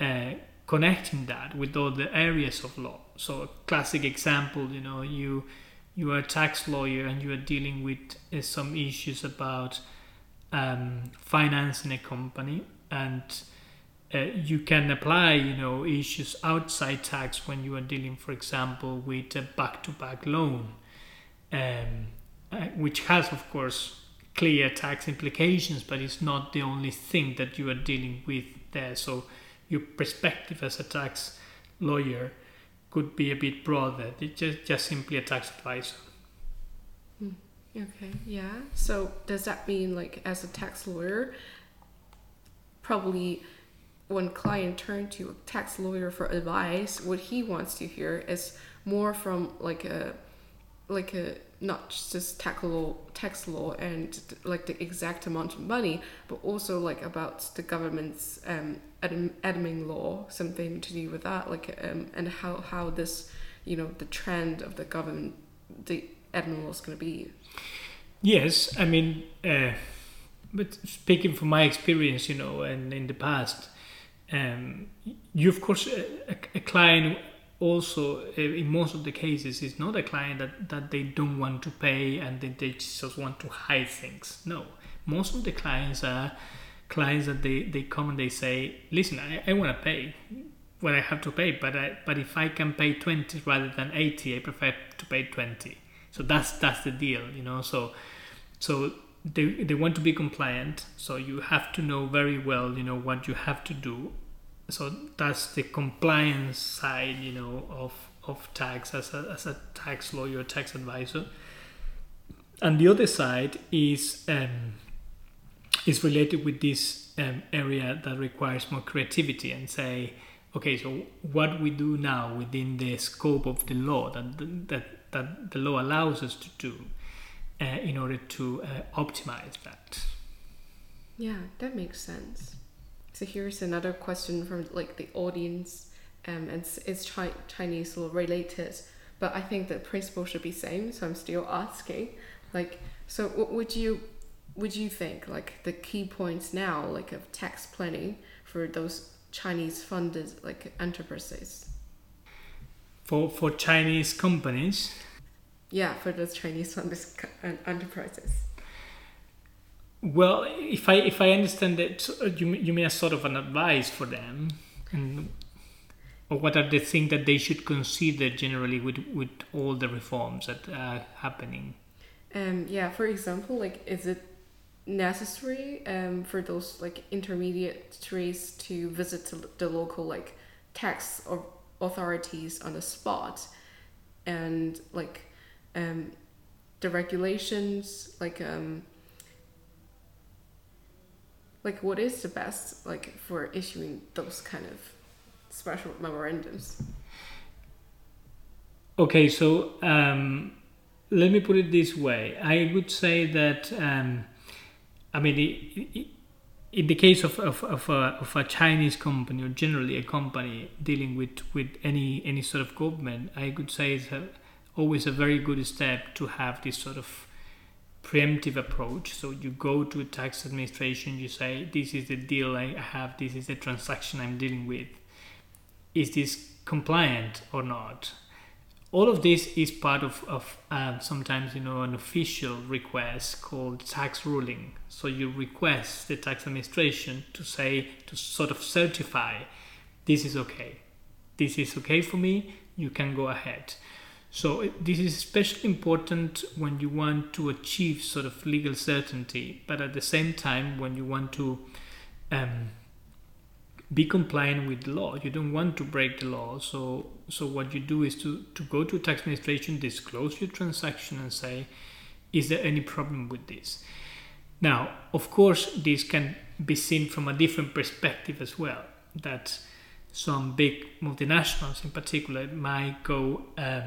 uh, connecting that with all the areas of law. So a classic example, you know, you you are a tax lawyer and you are dealing with uh, some issues about um, financing a company, and uh, you can apply, you know, issues outside tax when you are dealing, for example, with a back-to-back loan, um, uh, which has, of course, clear tax implications, but it's not the only thing that you are dealing with there. So your perspective as a tax lawyer could be a bit broader. It's just, just simply a tax advisor. Hmm. Okay, yeah. So does that mean like as a tax lawyer, probably when client turn to a tax lawyer for advice, what he wants to hear is more from like a like a not just tax law, tax law and like the exact amount of money, but also like about the government's um, admin law, something to do with that, like um, and how how this, you know, the trend of the government, the admin law is going to be. Yes, I mean, uh, but speaking from my experience, you know, and in the past, um, you of course a, a client also in most of the cases is not a client that, that they don't want to pay and they, they just want to hide things. No. Most of the clients are clients that they, they come and they say listen i, I want to pay. What i have to pay but I, but if i can pay 20 rather than 80 i prefer to pay 20 so that's that's the deal you know? So so they, they want to be compliant so you have to know very well you know what you have to do. So that's the compliance side you know of of tax as a, as a tax lawyer tax advisor. And the other side is um, is related with this um, area that requires more creativity and say okay so what we do now within the scope of the law that that that the law allows us to do uh, in order to uh, optimize that. Yeah, that makes sense. So here's another question from like the audience, um, and it's, it's chi- Chinese related, but I think the principle should be same. So I'm still asking, like, so what would you would you think like the key points now, like of tax planning for those Chinese funded like enterprises? For for Chinese companies. Yeah, for those Chinese funded enterprises. Well, if I if I understand it, you you mean a sort of an advice for them, and or what are the things that they should consider generally with with all the reforms that are happening? Um, yeah, for example, like is it necessary um, for those like intermediaries to visit the local like tax or authorities on the spot and like um, the regulations like um, like what is the best like for issuing those kind of special memorandums? Okay so um, let me put it this way. I would say that um, I mean, in the case of, of, of, a, of a Chinese company or generally a company dealing with, with any any sort of government, I could say a, always a very good step to have this sort of preemptive approach. So you go to tax administration, you say, "This is the deal I have. This is the transaction I'm dealing with. Is this compliant or not?" all of this is part of, of um, sometimes you know an official request called tax ruling so you request the tax administration to say to sort of certify this is okay this is okay for me you can go ahead so this is especially important when you want to achieve sort of legal certainty but at the same time when you want to um, be compliant with the law. You don't want to break the law. So so what you do is to, to go to tax administration, disclose your transaction and say, is there any problem with this? Now, of course, this can be seen from a different perspective as well. That some big multinationals in particular might go uh,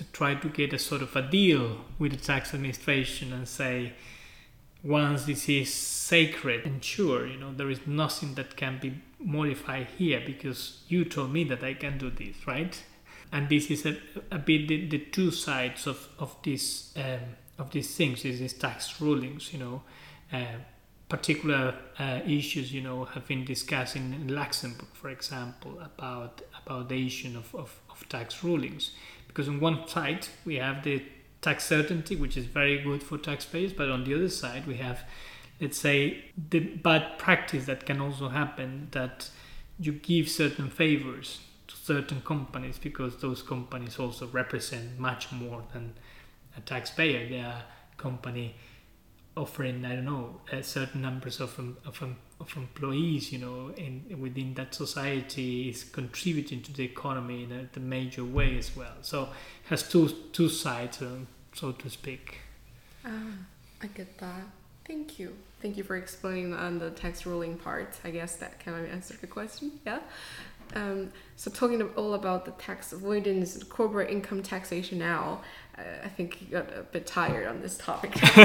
to try to get a sort of a deal with the tax administration and say, once this is sacred and sure, you know, there is nothing that can be modified here because you told me that I can do this, right? And this is a, a bit the, the two sides of of this um, of these things. Is these tax rulings, you know, uh, particular uh, issues, you know, have been discussed in Luxembourg, for example, about about the issue of, of, of tax rulings. Because on one side we have the tax certainty, which is very good for taxpayers, but on the other side, we have, let's say, the bad practice that can also happen that you give certain favors to certain companies because those companies also represent much more than a taxpayer. They are company offering, I don't know, certain numbers of, of, of employees, you know, in, within that society is contributing to the economy in a, major way as well. So has two, two sides, um, so to speak. Ah, I get that. Thank you. Thank you for explaining on the tax ruling part. I guess that kind of answered the question. Yeah. Um, so talking all about the tax avoidance, corporate income taxation now, uh, I think you got a bit tired on this topic.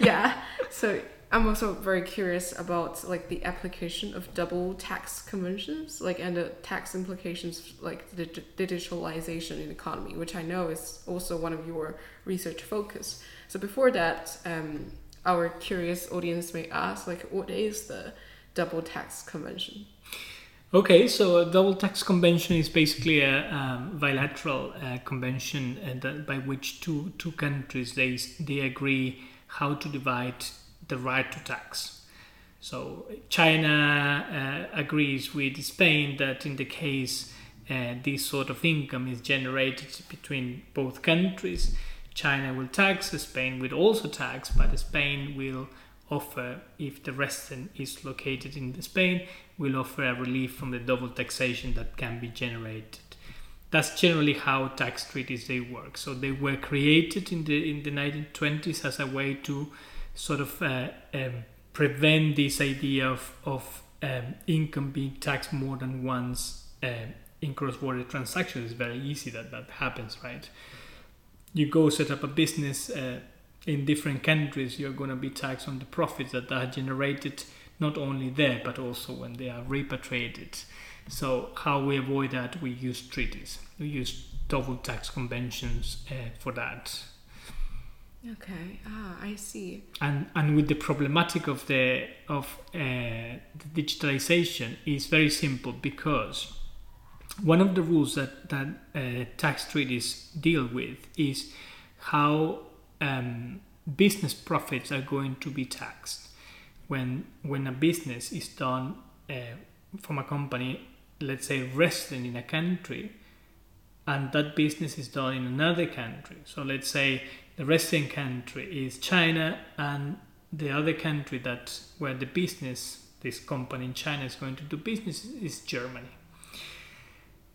yeah. So I'm also very curious about like the application of double tax conventions, like and the tax implications, like the digitalization in the economy, which I know is also one of your research focus. So before that, um, our curious audience may ask, like, what is the double tax convention? Okay, so a double tax convention is basically a um, bilateral uh, convention uh, by which two two countries they they agree how to divide the right to tax. So China uh, agrees with Spain that in the case uh, this sort of income is generated between both countries, China will tax, Spain will also tax, but Spain will offer, if the resident is located in Spain, will offer a relief from the double taxation that can be generated. That's generally how tax treaties they work. So they were created in the in the 1920s as a way to sort of uh, um, prevent this idea of of um, income being taxed more than once uh, in cross-border transactions. It's very easy that that happens, right? You go set up a business. Uh, in different countries, you're going to be taxed on the profits that are generated not only there but also when they are repatriated. So, how we avoid that? We use treaties. We use double tax conventions uh, for that. Okay. Ah, I see. And and with the problematic of the of uh, the digitalization is very simple because one of the rules that that uh, tax treaties deal with is how um, business profits are going to be taxed when when a business is done uh, from a company, let's say resident in a country, and that business is done in another country. So let's say the resident country is China, and the other country that where the business, this company in China is going to do business is Germany.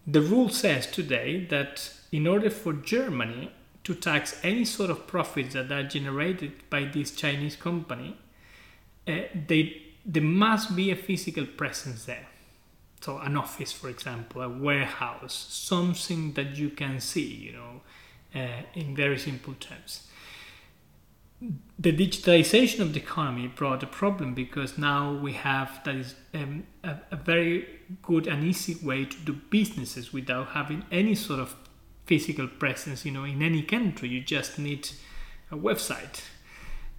The rule says today that in order for Germany to tax any sort of profits that are generated by this Chinese company, uh, they there must be a physical presence there. So an office, for example, a warehouse, something that you can see, you know, uh, in very simple terms. The digitalization of the economy brought a problem because now we have that is um, a, a very good and easy way to do businesses without having any sort of physical presence, you know, in any country. You just need a website.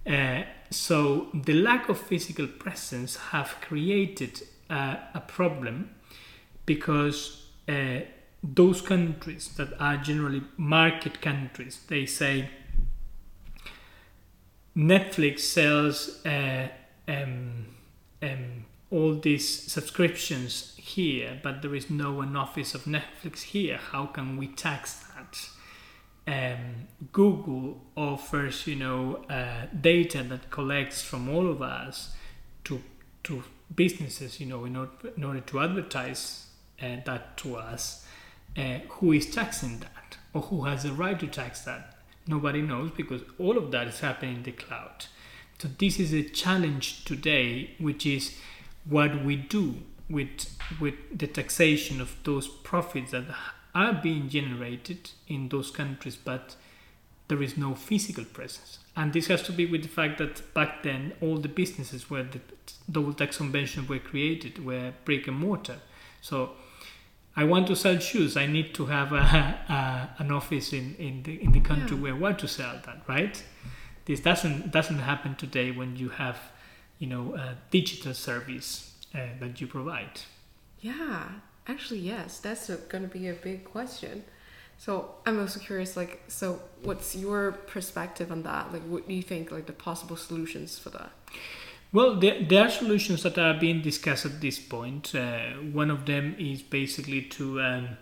Uh, so the lack of physical presence have created uh, a problem because uh, those countries that are generally market countries, they say Netflix sells uh, um, um, all these subscriptions here, but there is no one office of Netflix here. How can we tax? Um, Google offers, you know, uh, data that collects from all of us to to businesses, you know, in order, in order to advertise uh, that to us uh, who is taxing that or who has the right to tax that. Nobody knows because all of that is happening in the cloud. So this is a challenge today, which is what we do with with the taxation of those profits that are being generated in those countries, but there is no physical presence. And this has to be with the fact that back then all the businesses where the double tax conventions were created were brick and mortar. So I want to sell shoes. I need to have a, a, an office in, in the in the country yeah. where I want to sell that, right? This doesn't doesn't happen today when you have, you know, a digital service uh, that you provide. Yeah, actually, yes. That's going to be a big question. So I'm also curious, like, so what's your perspective on that? Like, what do you think, like, the possible solutions for that? Well, there, there are solutions that are being discussed at this point. Uh, one of them is basically to um,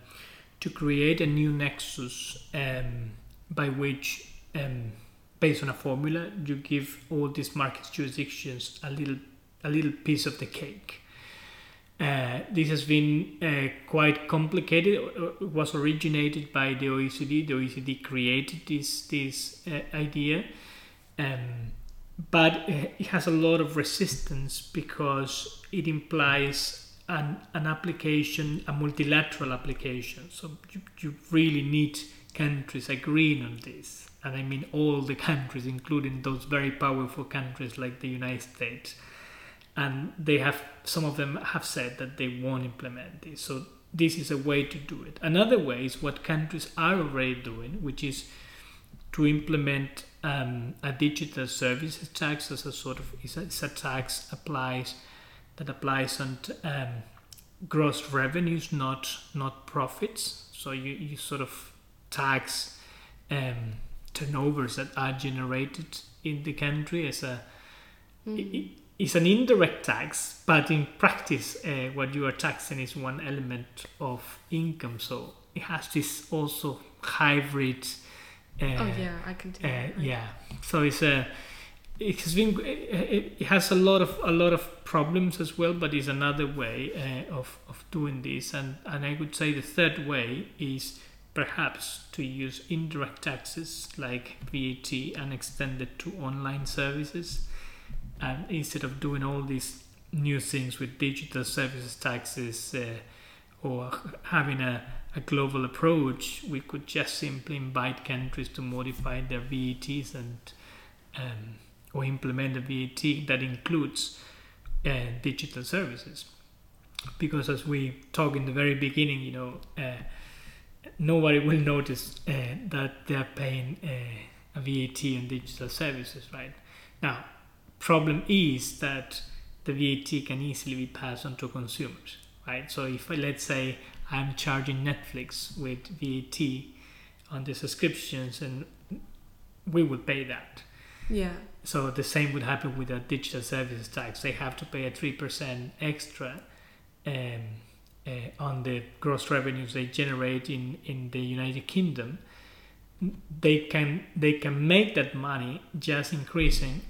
to create a new nexus um, by which, um, based on a formula, you give all these market jurisdictions a little a little piece of the cake. Uh, this has been uh, quite complicated. It was originated by the OECD. The OECD created this this uh, idea. Um, but it has a lot of resistance because it implies an, an application, a multilateral application. So you, you really need countries agreeing on this. And I mean all the countries, including those very powerful countries like the United States. And they have, some of them have said that they won't implement this. So this is a way to do it. Another way is what countries are already doing, which is to implement um, a digital services tax as a sort of is a, tax applies that applies on um, gross revenues, not not profits. So you, you sort of tax um, turnovers that are generated in the country as a mm. It, it's an indirect tax, but in practice, uh, what you are taxing is one element of income. So it has this also hybrid uh, oh yeah, I can Uh, yeah, so it's a it has been it has a lot of a lot of problems as well, but it's another way uh, of of doing this, and and I would say the third way is perhaps to use indirect taxes like VAT and extend it to online services, and instead of doing all these new things with digital services taxes uh, or having a a global approach, we could just simply invite countries to modify their VATs and um, or implement a VAT that includes uh, digital services. Because as we talked in the very beginning, you know, uh, nobody will notice uh, that they are paying uh, a VAT on digital services, right? Now, problem is that the VAT can easily be passed on to consumers, right? So if let's say I'm charging Netflix with VAT on the subscriptions, and we would pay that. Yeah. So the same would happen with a digital services tax. They have to pay a three percent extra um, uh, on the gross revenues they generate in, in the United Kingdom. They can they can make that money just increasing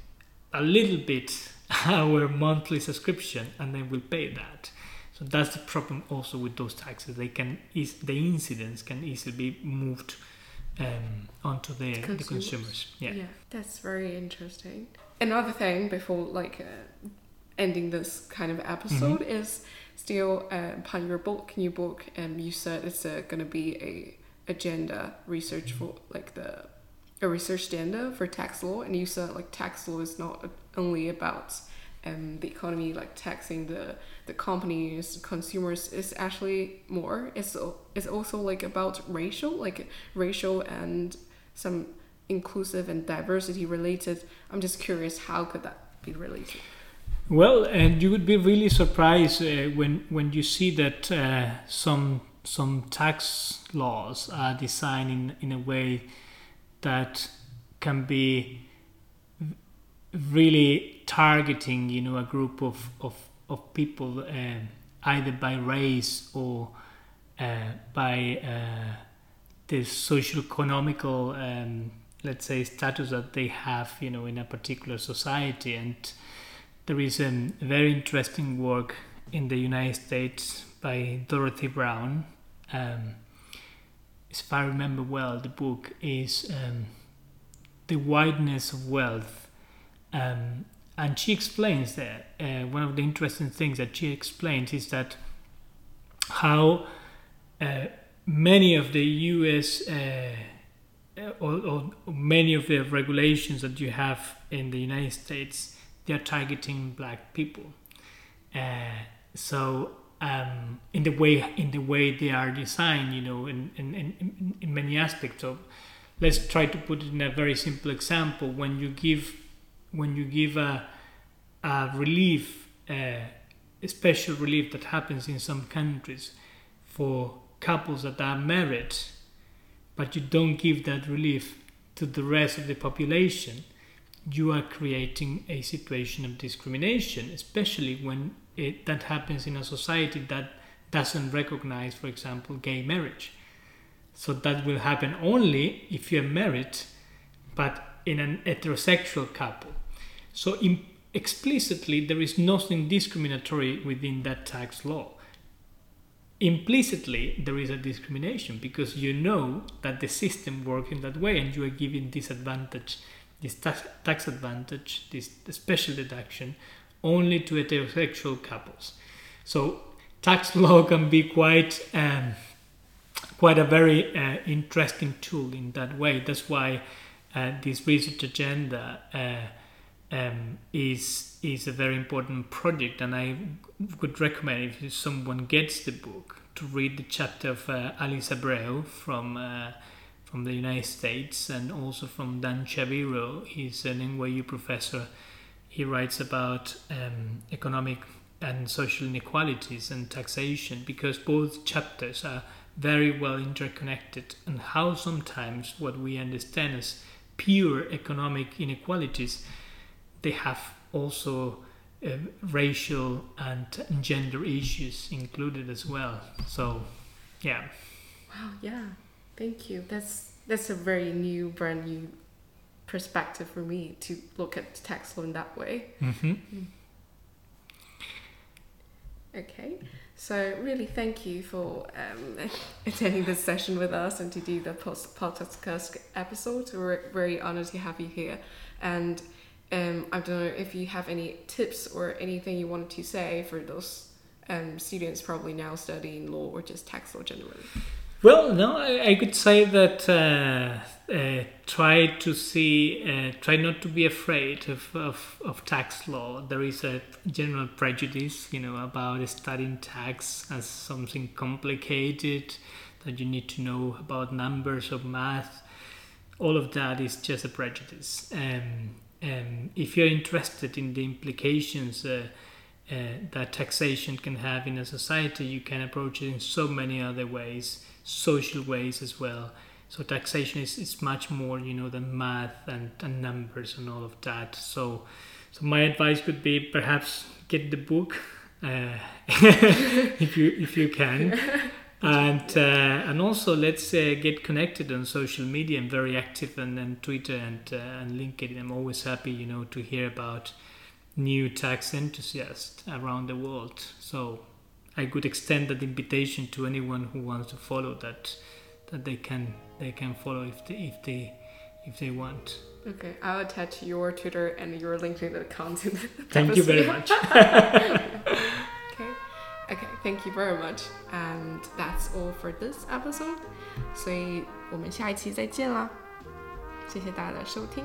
a little bit our monthly subscription, and then we'll pay that. So that's the problem also with those taxes. They can is the incidence can easily be moved um, onto the consumers. the consumers. Yeah. yeah, that's very interesting. Another thing before like uh, ending this kind of episode mm-hmm. is still uh, upon your book, new book, um, you said it's uh, going to be a agenda research for like the a research agenda for tax law, and you said like tax law is not only about um, the economy, like taxing the the companies, consumers is actually more. It's it's also like about racial, like racial and some inclusive and diversity related. I'm just curious, how could that be related? Well, and you would be really surprised uh, when when you see that uh, some some tax laws are designed in, in a way that can be really targeting, you know, a group of of of people uh, either by race or uh, by uh, the social economical um, let's say status that they have you know in a particular society. And there is a very interesting work in the United States by Dorothy Brown um, if I remember well the book is um, the whiteness of wealth. Um, and she explains that uh, one of the interesting things that she explains is that how uh, many of the US uh, or, or, many of the regulations that you have in the United States they are targeting black people. Uh, so um, in the way in the way they are designed you know in, in, in, in many aspects of let's try to put it in a very simple example. When you give when you give a, a relief, uh, a special relief that happens in some countries for couples that are married, but you don't give that relief to the rest of the population, you are creating a situation of discrimination, especially when it, that happens in a society that doesn't recognize, for example, gay marriage. So that will happen only if you're married, but in an heterosexual couple. So in, explicitly, there is nothing discriminatory within that tax law. Implicitly, there is a discrimination because you know that the system works in that way and you are giving this advantage, this tax, tax advantage, this special deduction only to heterosexual couples. So tax law can be quite um, quite a very uh, interesting tool in that way. That's why uh, this research agenda uh, um, is is a very important project, and I would recommend if someone gets the book to read the chapter of uh, Alice Abreu from uh, from the United States and also from Dan Shaviro. He's an NYU professor. He writes about um, economic and social inequalities and taxation because both chapters are very well interconnected and how sometimes what we understand as pure economic inequalities, they have also uh, racial and gender issues included as well. So, yeah. Wow. Yeah. Thank you. That's that's a very new, brand new perspective for me to look at tax law in that way. Mm-hmm. Mm. Okay. So really, thank you for um, attending this session with us and to do the post podcast episode. We're very honored to have you here, and um, I don't know if you have any tips or anything you wanted to say for those um, students probably now studying law or just tax law generally. Well, no, I, I could say that uh, uh, try to see, uh, try not to be afraid of, of, of tax law. There is a general prejudice, you know, about studying tax as something complicated that you need to know about numbers of math. All of that is just a prejudice. Um, um, if you're interested in the implications uh, uh, that taxation can have in a society, you can approach it in so many other ways, social ways as well. So taxation is, is much more, you know, than math and, and numbers and all of that. So, so my advice would be perhaps get the book uh, if you if you can, and uh, and also let's uh, get connected on social media. I'm very active and, and Twitter and uh, and LinkedIn. I'm always happy, you know, to hear about new tax enthusiasts around the world. So I could extend that invitation to anyone who wants to follow that that they can they can follow if they if they if they want. Okay, I'll attach your Twitter and your LinkedIn account in the Thank you very much. Okay, okay, thank you very much, and that's all for this episode. 所以我们下一期再见啦，谢谢大家的收听。